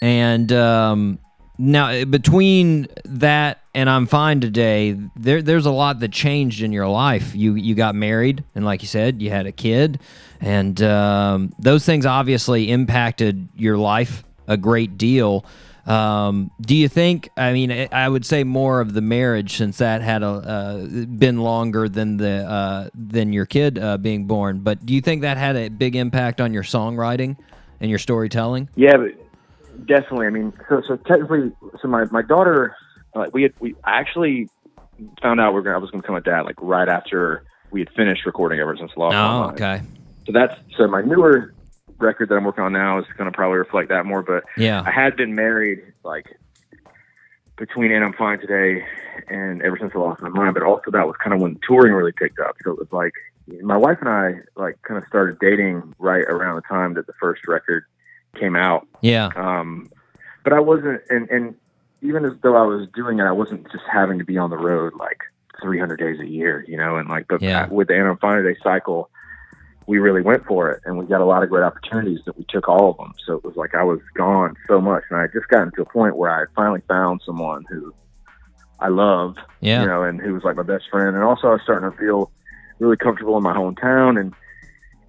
And um, now, uh, between that and I'm Fine Today, there, there's a lot that changed in your life. You, you got married, and like you said, you had a kid. And um, those things obviously impacted your life a great deal. Um, do you think? I mean, I- I would say more of the marriage since that had a uh, been longer than the uh, than your kid uh, being born. But do you think that had a big impact on your songwriting and your storytelling? Yeah, but definitely. I mean, so so technically, so my my daughter, uh, we had we I actually found out we are gonna, I was going to become a dad like right after we had finished recording ever since Lost. My Oh, Mind. okay. So that's so my newer record that I'm working on now is going to probably reflect that more. But Yeah. I had been married like between and I'm fine today and ever since I lost my mind. But also that was kind of when touring really picked up. So it was like my wife and I like kind of started dating right around the time that the first record came out. Yeah. Um, but I wasn't, and, and even as though I was doing it, I wasn't just having to be on the road like 300 days a year, you know, and like, but Yeah. with the & I'm Fine Today cycle, we really went for it and we got a lot of great opportunities that we took all of them. So it was like I was gone so much and I had just gotten to a point where I finally found someone who I love, Yeah. you know, and who was like my best friend. And also I was starting to feel really comfortable in my hometown. And,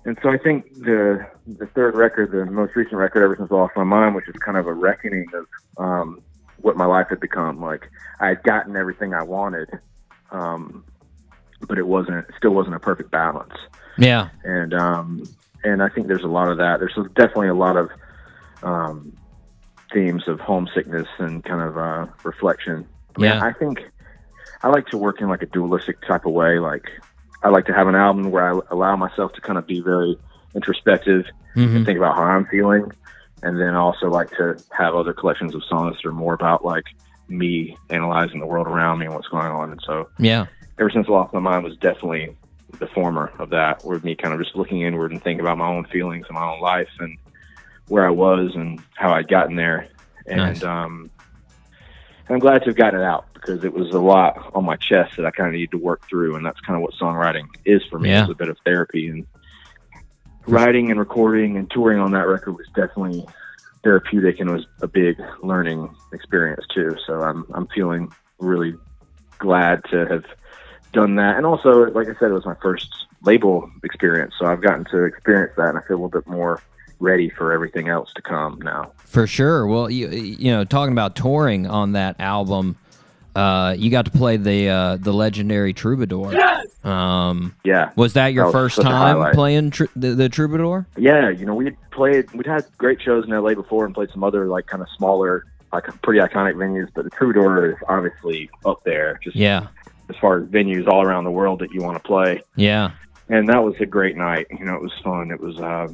and so I think the, the third record, the most recent record ever since I lost my mind, which is kind of a reckoning of, um, what my life had become. Like I had gotten everything I wanted. Um, but it wasn't, still wasn't a perfect balance Yeah. and um, and I think there's a lot of that. There's definitely a lot of um, themes of homesickness and kind of uh, reflection. I mean, Yeah. I think I like to work in like a dualistic type of way. Like I like to have an album where I allow myself to kind of be very introspective Mhm. and think about how I'm feeling, and then also like to have other collections of songs that are more about like me analyzing the world around me and what's going on. And so Yeah. ever since I lost my mind was definitely the former of that, where me kind of just looking inward and thinking about my own feelings and my own life and where I was and how I'd gotten there. And Nice. um, I'm glad to have gotten it out because it was a lot on my chest that I kind of needed to work through, and that's kind of what songwriting is for me. Yeah. It's a bit of therapy, and writing and recording and touring on that record was definitely therapeutic and was a big learning experience too. So I'm I'm feeling really glad to have done that. And also, like I said, it was my first label experience, so I've gotten to experience that, and I feel a little bit more ready for everything else to come now. For sure. Well, you you know, talking about touring on that album, uh, you got to play the uh, the legendary Troubadour. Um, Yeah, was that your That was first time playing tr- the, the Troubadour? yeah. You know, we had played, we'd had great shows in LA before, and played some other like kind of smaller, like pretty iconic venues. But the Troubadour is obviously up there, just Yeah. as far as venues all around the world that you want to play. Yeah. and that was a great night. You know, it was fun. It was uh,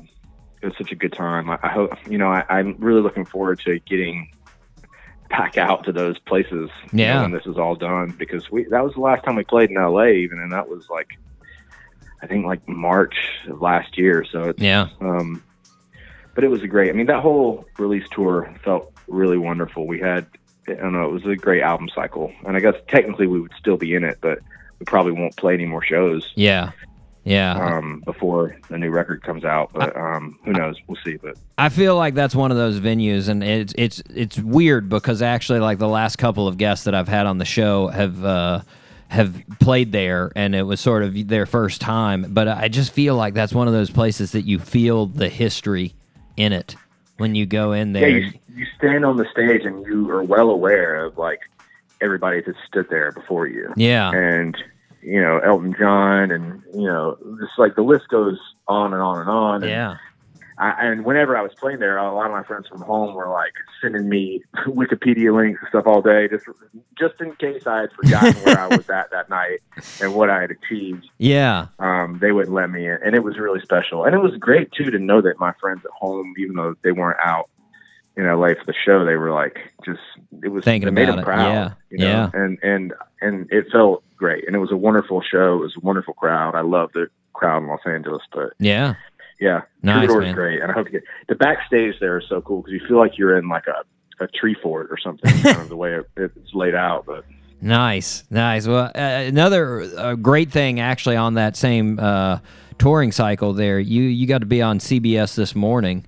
it was such a good time. I, I hope you know. I, I'm really looking forward to getting back out to those places. you know, Yeah. when this is all done, because we that was the last time we played in L.A. Even, and that was like I think like March of last year. So it's Yeah. um, but it was a great. I mean, that whole release tour felt really wonderful. We had, I don't know, it was a great album cycle, and I guess technically we would still be in it, but we probably won't play any more shows Yeah. Yeah. um, before the new record comes out. But um, who knows? We'll see. But I feel like that's one of those venues, and it's it's it's weird because actually, like the last couple of guests that I've had on the show have uh, have played there, and it was sort of their first time. But I just feel like that's one of those places that you feel the history in it when you go in yeah, there. you, you stand on the stage and you are well aware of like everybody that stood there before you. Yeah. and you know Elton John, and you know just like the list goes on and on and on. And yeah. I, and whenever I was playing there, a lot of my friends from home were like sending me [LAUGHS] Wikipedia links and stuff all day, just just in case I had forgotten where I was [LAUGHS] at that night and what I had achieved. Yeah. Um, they wouldn't let me in, and it was really special. And it was great too to know that my friends at home, even though they weren't out in LA for the show, they were like just it was Thinking it made about them it, proud. yeah, you know? yeah. and and and it felt great, and it was a wonderful show. It was a wonderful crowd. I love the crowd in Los Angeles, but Yeah. Yeah, Nice, Troubadour's man. great, and I hope you get the backstage there is so cool because you feel like you're in like a a tree fort or something, [LAUGHS] kind of the way it, it's laid out. But Nice, nice. Well, uh, another uh, great thing actually on that same uh, touring cycle there, you you got to be on CBS this morning.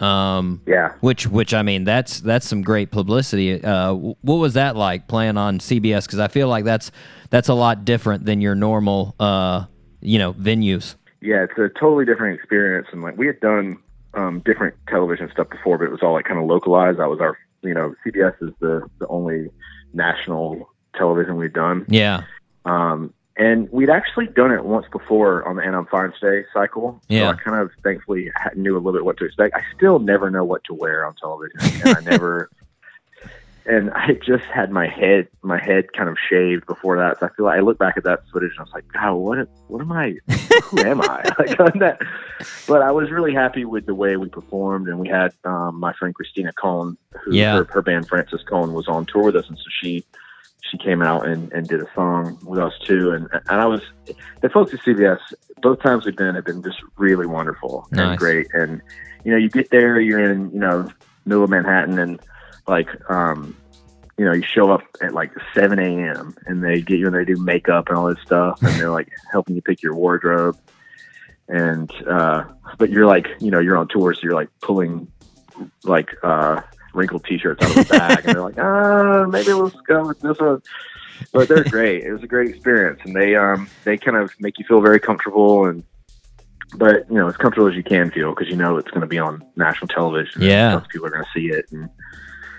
Um, yeah, which which I mean that's that's some great publicity. Uh, what was that like playing on CBS? Because I feel like that's that's a lot different than your normal uh, you know venues. yeah, it's a totally different experience. And like we had done um, different television stuff before, but it was all like kind of localized. That was our, you know, CBS is the the only national television we've done. Yeah, Um, and we'd actually done it once before on the And I'm Fine Today cycle. Yeah. So I kind of thankfully knew a little bit what to expect. I still never know what to wear on television. And I [LAUGHS] never, and I just had my head, my head kind of shaved before that. So I feel like I look back at that footage and I was like, God, what, what am I, who am I? [LAUGHS] like on that. But I was really happy with the way we performed. And we had, um, my friend Christina Cone, who Yeah. her, her band Frances Cone was on tour with us. And so she, she came out and, and did a song with us too. And, and I was, the folks at CBS, both times we've been have been just really wonderful Nice. and great. And, you know, you get there, you're in, you know, middle of Manhattan and like, um, you know, you show up at like 7 a.m. and they get you and they do makeup and all this stuff and they're like [LAUGHS] helping you pick your wardrobe. And, uh, but you're like, you know, you're on tour, so you're like pulling like, uh, wrinkled t-shirts out of the bag and they're like, ah, maybe let's go with this one. But they're great. It was a great experience and they, um, they kind of make you feel very comfortable and, but you know, as comfortable as you can feel because you know it's going to be on national television. Yeah. people are going to see it. And,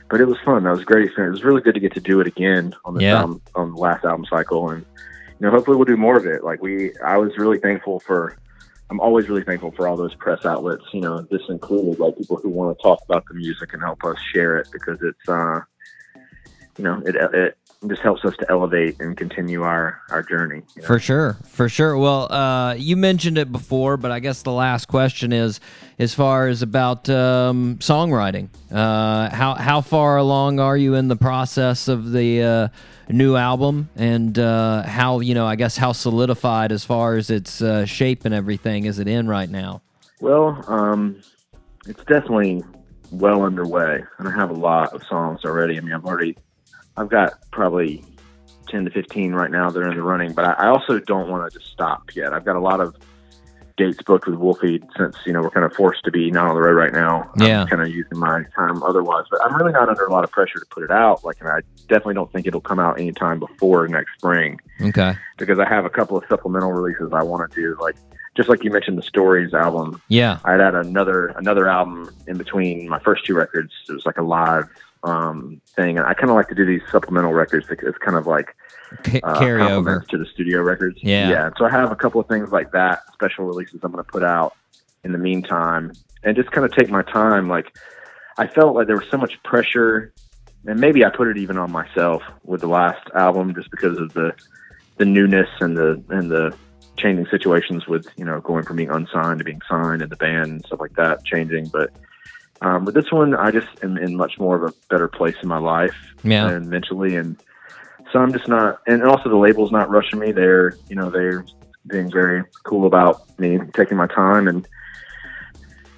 but it was fun. That was a great experience. It was really good to get to do it again on this Yeah. on the last album cycle. And, you know, hopefully we'll do more of it. Like we, I was really thankful for, I'm always really thankful for all those press outlets, you know, this included like people who want to talk about the music and help us share it because it's, uh, you know, it, it just helps us to elevate and continue our, our journey. you know? For sure, for sure. Well, uh, you mentioned it before, but I guess the last question is, as far as about um, songwriting, uh, how how far along are you in the process of the uh, new album, and uh, how you know, I guess how solidified as far as its uh, shape and everything is it in right now? Well, um, it's definitely well underway, and I have a lot of songs already. I mean, I've already, I've got probably ten to fifteen right now that are in the running, but I, I also don't want to just stop yet. I've got a lot of dates booked with Wolfie since you know we're kind of forced to be not on the road right now. Yeah. I'm kind of using my time otherwise, but I'm really not under a lot of pressure to put it out. Like, and I definitely don't think it'll come out anytime before next spring Okay. because I have a couple of supplemental releases I want to do, like just like you mentioned the Stories album. Yeah. I'd had another another album in between my first two records. It was like a live um, thing, and I kind of like to do these supplemental records. because It's kind of like uh, carry over. to the studio records. Yeah. yeah. So I have a couple of things like that, special releases I'm going to put out in the meantime, and just kind of take my time. Like I felt like there was so much pressure, and maybe I put it even on myself with the last album, just because of the the newness and the and the changing situations with you know going from being unsigned to being signed and the band and stuff like that changing. But um, with this one, I just am in much more of a better place in my life Yeah. and mentally, and so I'm just not. And also the label's not rushing me. They're you know they're being very cool about me taking my time and.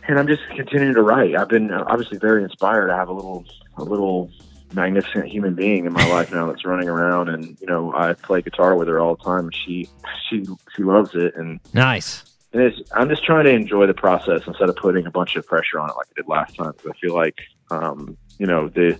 And I'm just continuing to write. I've been uh, obviously very inspired. I have a little, a little magnificent human being in my life now that's running around, and you know I play guitar with her all the time. She, she, she loves it, and Nice. And it's, I'm just trying to enjoy the process instead of putting a bunch of pressure on it like I did last time. I feel like, um, you know, the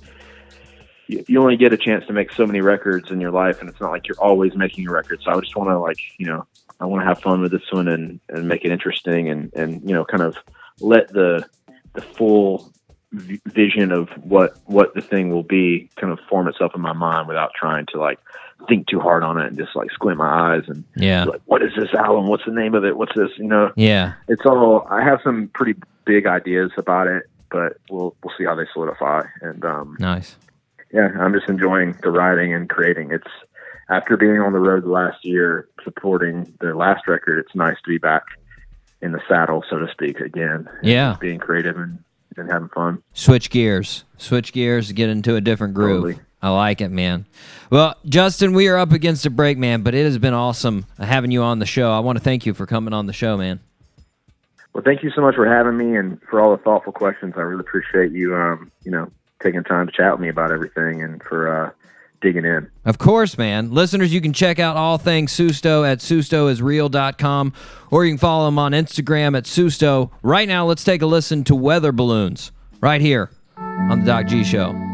you, only get a chance to make so many records in your life, and it's not like you're always making a record. So I just want to like, you know, I want to have fun with this one and and make it interesting, and and you know, kind of let the the full vision of what what the thing will be kind of form itself in my mind without trying to like think too hard on it and just like squint my eyes and Yeah. like what is this album what's the name of it what's this you know Yeah. it's all i have some pretty big ideas about it but we'll we'll see how they solidify and um Nice. yeah i'm just enjoying the writing and creating it's after being on the road the last year supporting the last record it's nice to be back in the saddle so to speak again Yeah. being creative and, and having fun Switch gears. Switch gears, get into a different groove. Totally. I like it, man. Well, Justin, we are up against a break, man, but it has been awesome having you on the show. I want to thank you for coming on the show, man. Well, thank you so much for having me and for all the thoughtful questions. I really appreciate you, um, you know, taking time to chat with me about everything and for uh, digging in. Of course, man. Listeners, you can check out all things Susto at sustoisreal.com or you can follow him on Instagram at Susto. Right now, let's take a listen to Weather Balloons right here on the Doc G Show.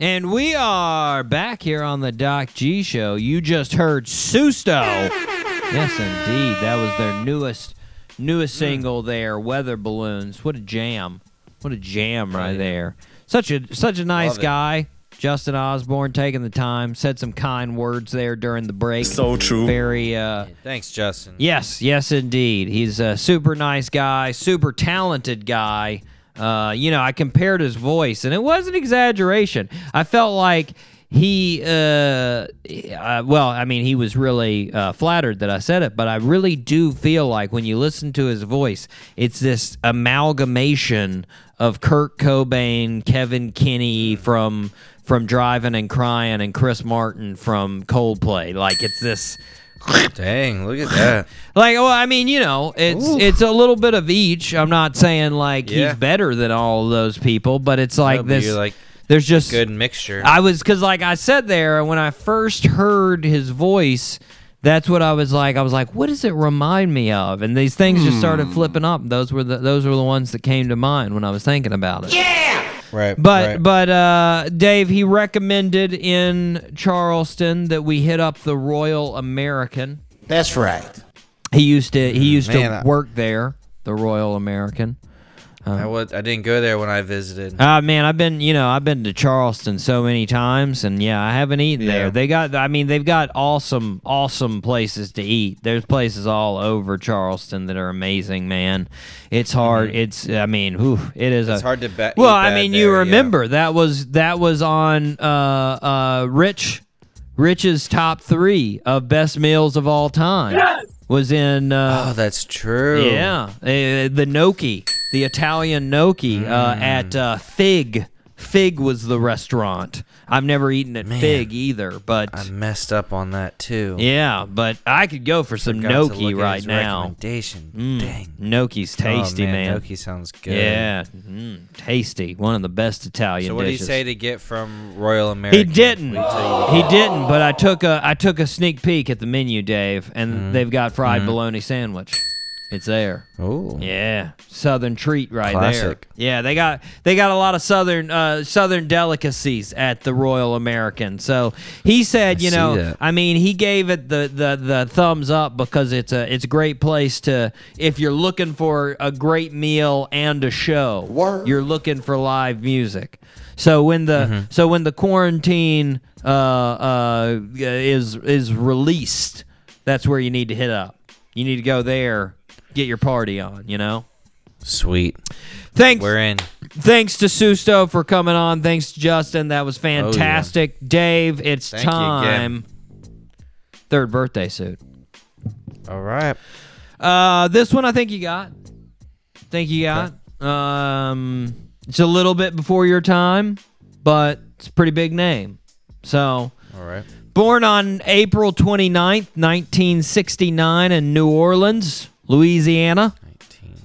And we are back here on the Doc G Show. You just heard Susto. Yes, indeed. That was their newest newest single there, Weather Balloons. What a jam. What a jam right there. Such a such a nice guy. Justin Osborne taking the time, said some kind words there during the break. So true. Very uh Thanks, Justin. Yes, yes, indeed. He's a super nice guy, super talented guy. Uh, you know, I compared his voice, and it was an exaggeration. I felt like he, uh, uh, well, I mean, he was really uh, flattered that I said it, but I really do feel like when you listen to his voice, it's this amalgamation of Kurt Cobain, Kevin Kinney from from Drivin' N' Cryin', and Chris Martin from Coldplay. Like it's this Dang, look at that. Like, well, I mean, you know, it's it's a little bit of each. I'm not saying like Yeah. he's better than all of those people, but it's like No, but this. you're like there's just good mixture. I was because, like I said there, when I first heard his voice, that's what I was like. I was like, "What does it remind me of?" And these things just started hmm. flipping up. Those were the those were the ones that came to mind when I was thinking about it. Right. But right. but uh, Dave, he recommended in Charleston that we hit up the Royal American. That's right. He used to he used Man, to I- work there, the Royal American. I was I didn't go there when I visited. Uh man, I've been you know I've been to Charleston so many times, and yeah, I haven't eaten Yeah. there. They got I mean they've got awesome awesome places to eat. There's places all over Charleston that are amazing, man. It's hard. It's I mean, whew, it is. Mm-hmm. It's a, hard to bet. Well, I mean, there, you yeah. remember that was that was on uh uh Rich Rich's top three of best meals of all time. Was in uh, Oh, that's true. yeah, uh, the gnocchi, the Italian gnocchi uh, Mm. at uh, Fig. Fig was the restaurant. I've never eaten at Man. Fig either, but I messed up on that too. yeah, but I could go for some gnocchi right now. Recommendation. Mm, Dang. Gnocchi's tasty, oh, man. man. Gnocchi sounds good. Yeah, mm, tasty. One of the best Italian So what did he say to get from Royal American? He didn't. Wait till you- He didn't. But I took a I took a sneak peek at the menu, Dave, and Mm-hmm. they've got fried bologna sandwich. It's there. Oh. Yeah, southern treat right there. Yeah, they got they got a lot of southern uh, southern delicacies at the Royal American. So he said, I you know, that. I mean, he gave it the, the the thumbs up because it's a it's a great place to if you're looking for a great meal and a show. You're looking for live music. So when the Mm-hmm. so when the quarantine uh, uh, is is released, that's where you need to hit up. You need to go there, get your party on. You know. Sweet. Thanks. We're in. Thanks to Susto for coming on. Thanks Justin. That was fantastic. Dave, it's Thank time. Third birthday suit. All right. Uh, this one I think you got. Think you got. Um, it's a little bit before your time, but it's a pretty big name. So, All right. born on April 29th, 1969 in New Orleans, Louisiana.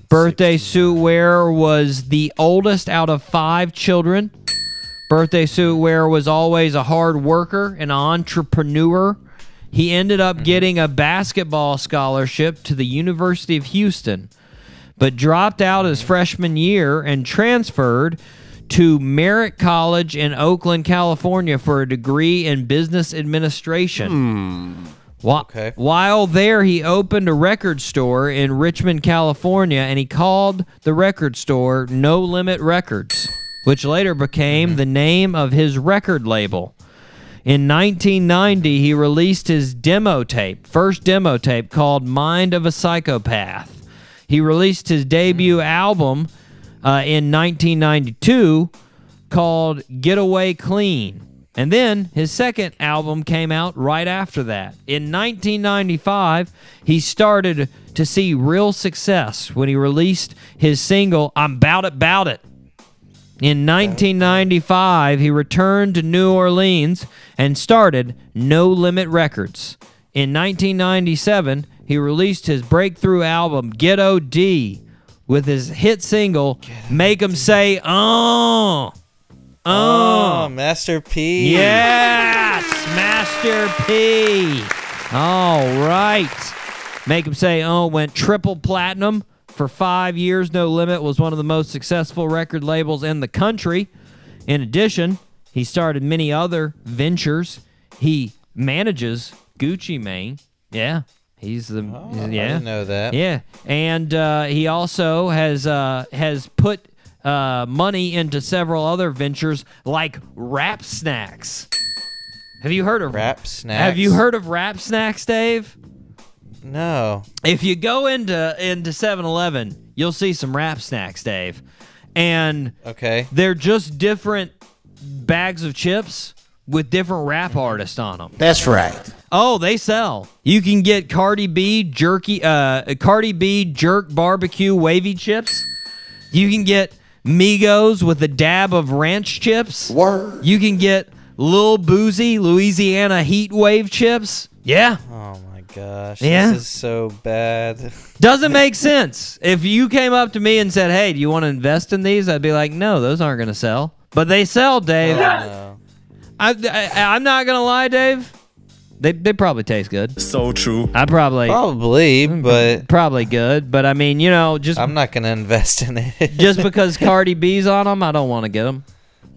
Birthday suit wearer was the oldest out of five children. Birthday suit wearer was always a hard worker, an entrepreneur. He ended up mm-hmm. getting a basketball scholarship to the University of Houston, but dropped out his mm-hmm. freshman year and transferred to Merritt College in Oakland, California for a degree in business administration. Whi- Okay. While there, he opened a record store in Richmond, California, and he called the record store No Limit Records, which later became the name of his record label. In 1990, he released his demo tape, first demo tape called Mind of a Psychopath. He released his debut album uh, in 1992 called Get Away Clean. And then his second album came out right after that. In 1995, he started to see real success when he released his single I'm Bout It Bout It. In 1995, he returned to New Orleans and started No Limit Records. In 1997, he released his breakthrough album Ghetto D with his hit single Make 'em Say Oh. Oh, Master P. Yes, Master P. All right. Make him say, oh, went triple platinum for five years. No Limit was one of the most successful record labels in the country. In addition, he started many other ventures. He manages Gucci Mane. Yeah, he's the Oh, I yeah. didn't know that. Yeah, and uh, he also has uh, has put uh, money into several other ventures like Rap Snacks. Have you heard of Rap snacks. Have you heard of Rap Snacks, Dave? No. If you go into into 7-Eleven, you'll see some Rap Snacks, Dave, and Okay. they're just different bags of chips with different rap artists on them. That's right. Oh, they sell. You can get Cardi B jerky, uh, Cardi B jerk barbecue wavy chips. You can get Migos with a dab of ranch chips. Word. You can get Lil Boosie Louisiana Heat Wave chips. Yeah, Oh my gosh. Yeah. This is so bad. Doesn't make sense. If you came up to me and said, "Hey, do you want to invest in these?" I'd be like, "No, those aren't going to sell." But they sell, Dave. No. I, I, I'm not gonna lie, Dave. They they probably taste good. So true. I probably Probably, but probably good, but I mean, you know, just I'm not gonna invest in it. [LAUGHS] just because Cardi B's on them, I don't want to get them.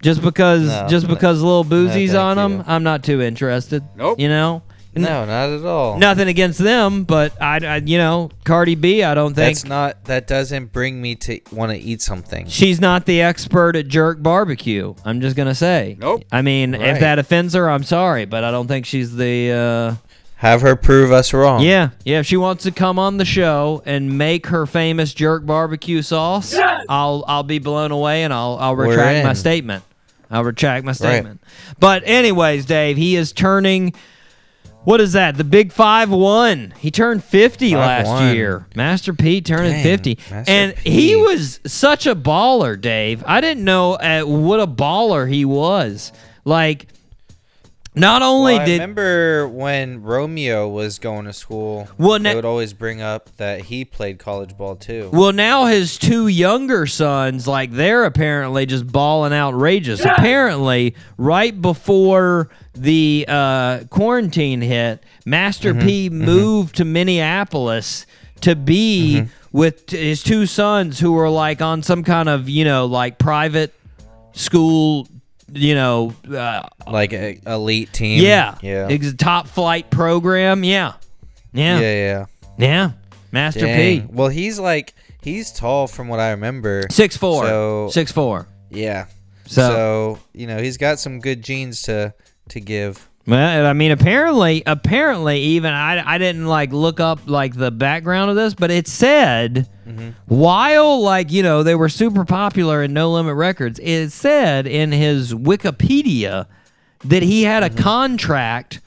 Just because No, just no. because Lil Boosie's thank on them, you. I'm not too interested. Nope. You know. No, not at all. Nothing against them, but I, I you know, Cardi B, I don't think That's not. That doesn't bring me to want to eat something. she's not the expert at jerk barbecue. I'm just gonna say. Nope. I mean, if Right. that offends her, I'm sorry, but I don't think she's the. uh Have her prove us wrong. Yeah, yeah. If she wants to come on the show and make her famous jerk barbecue sauce, I'll I'll be blown away and I'll I'll We're retract my in. statement. I'll retract my statement. But anyways, Dave, he is turning. What is that? The big five one. He turned fifty last 5'1". year. Master Pete turning Dang, fifty, Master and he was such a baller, Dave. I didn't know uh, what a baller he was. Like, not only Well, I did remember when Romeo was going to school. Well, they would always bring up that he played college ball too. Well, now his two younger sons, like they're apparently just balling outrageous. Apparently, right before the uh, quarantine hit, Master Mm-hmm. P moved to Minneapolis to be Mm-hmm. with his two sons who were like on some kind of you know like private school, you know, uh, like a elite team. yeah, yeah, ex- top flight program, yeah, yeah, yeah, yeah, yeah. Master Dang. P. Well, he's like he's tall from what I remember. Six four, So- six four. Yeah. So- So, you know he's got some good genes to to give. Well, I mean, apparently, apparently, even I, I didn't like look up like the background of this, but it said Mm-hmm. while like you know they were super popular in No Limit Records, it said in his Wikipedia that he had a mm-hmm. contract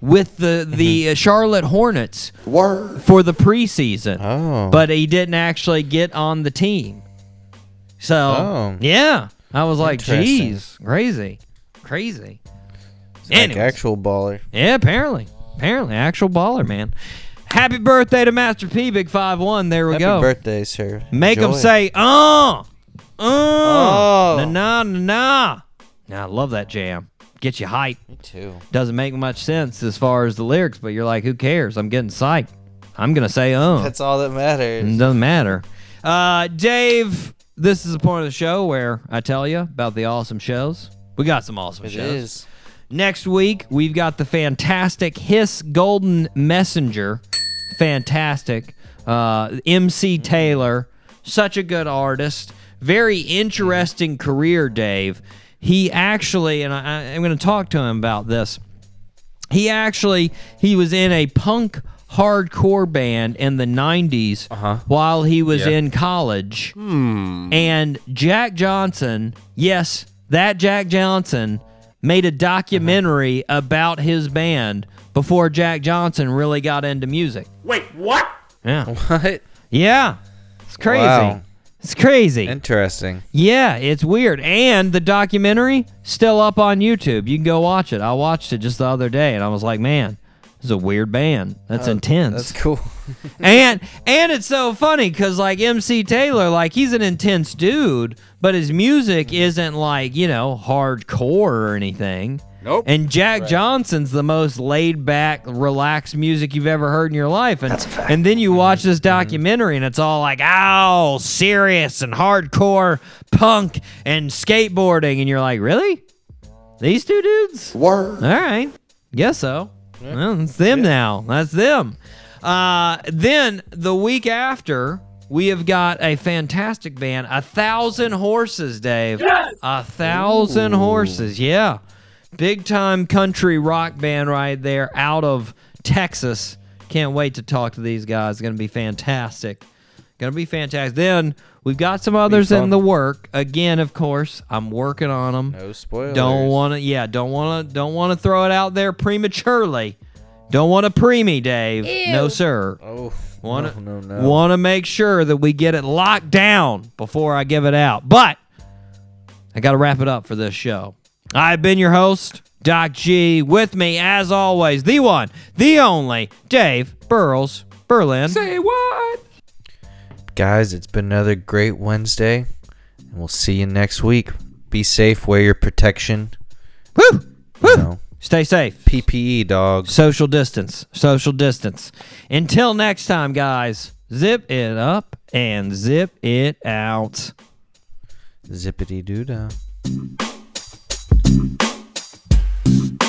with the the mm-hmm. uh, Charlotte Hornets for the preseason, Oh. but he didn't actually get on the team. So Oh. yeah, I was like, geez, crazy, crazy. Like Anyways. actual baller. Yeah, apparently. Apparently, actual baller, man. Happy birthday to Master P, Big Five One. There we go. Happy go. birthday, sir. Make them say, uh, uh, Oh. na na na na. Now, I love that jam. Get you hype. Me too. Doesn't make much sense as far as the lyrics, but you're like, who cares? I'm getting psyched. I'm gonna say, uh. That's all that matters. It doesn't matter. Uh, Dave, this is the point of the show where I tell you about the awesome shows. We got some awesome It shows. is. Next week, we've got the fantastic Hiss Golden Messenger. Fantastic. Uh, MC Taylor, such a good artist. Very interesting career, Dave. He actually, and I, I'm going to talk to him about this. He actually, he was in a punk hardcore band in the 90s Uh-huh. while he was in college. And Jack Johnson, yes, that Jack Johnson made a documentary about his band before Jack Johnson really got into music. Wait, what? Yeah. [LAUGHS] What? Yeah. It's crazy. Wow. It's crazy. Interesting. yeah, it's weird. And the documentary still up on YouTube. You can go watch it. I watched it just the other day and I was like, man, this is a weird band. That's oh, intense. That's cool. [LAUGHS] and and it's so funny because like MC Taylor, like he's an intense dude, but his music isn't like you know hardcore or anything. Nope. And Jack Johnson's the most laid back, relaxed music you've ever heard in your life. And and then you watch this documentary and it's all like, ow, serious and hardcore punk and skateboarding, and you're like, really? These two dudes? Word. All right. Guess so. Well, it's them now. That's them. Uh, then the week after, we have got a fantastic band, A Thousand Horses, Dave. A Thousand Horses. Yeah. Big time country rock band right there out of Texas. Can't wait to talk to these guys. It's going to be fantastic. Going to be fantastic. Then we've got some others in the work. Again, of course, I'm working on them. No spoilers. Don't want to, yeah, don't want to, don't want to throw it out there prematurely. Don't want to pre me, Dave. No, sir. Oh. Want to, no, no, no. want to make sure that we get it locked down before I give it out. But I got to wrap it up for this show. I've been your host, Doc G. With me, as always, the one, the only, Dave Burles Berlin. Say what? Guys, it's been another great Wednesday, and we'll see you next week. Be safe, wear your protection. Woo! Woo! You know, Stay safe. PPE, dogs. Social distance. Social distance. Until next time, guys, zip it up and zip it out. Zippity doo dah. thank you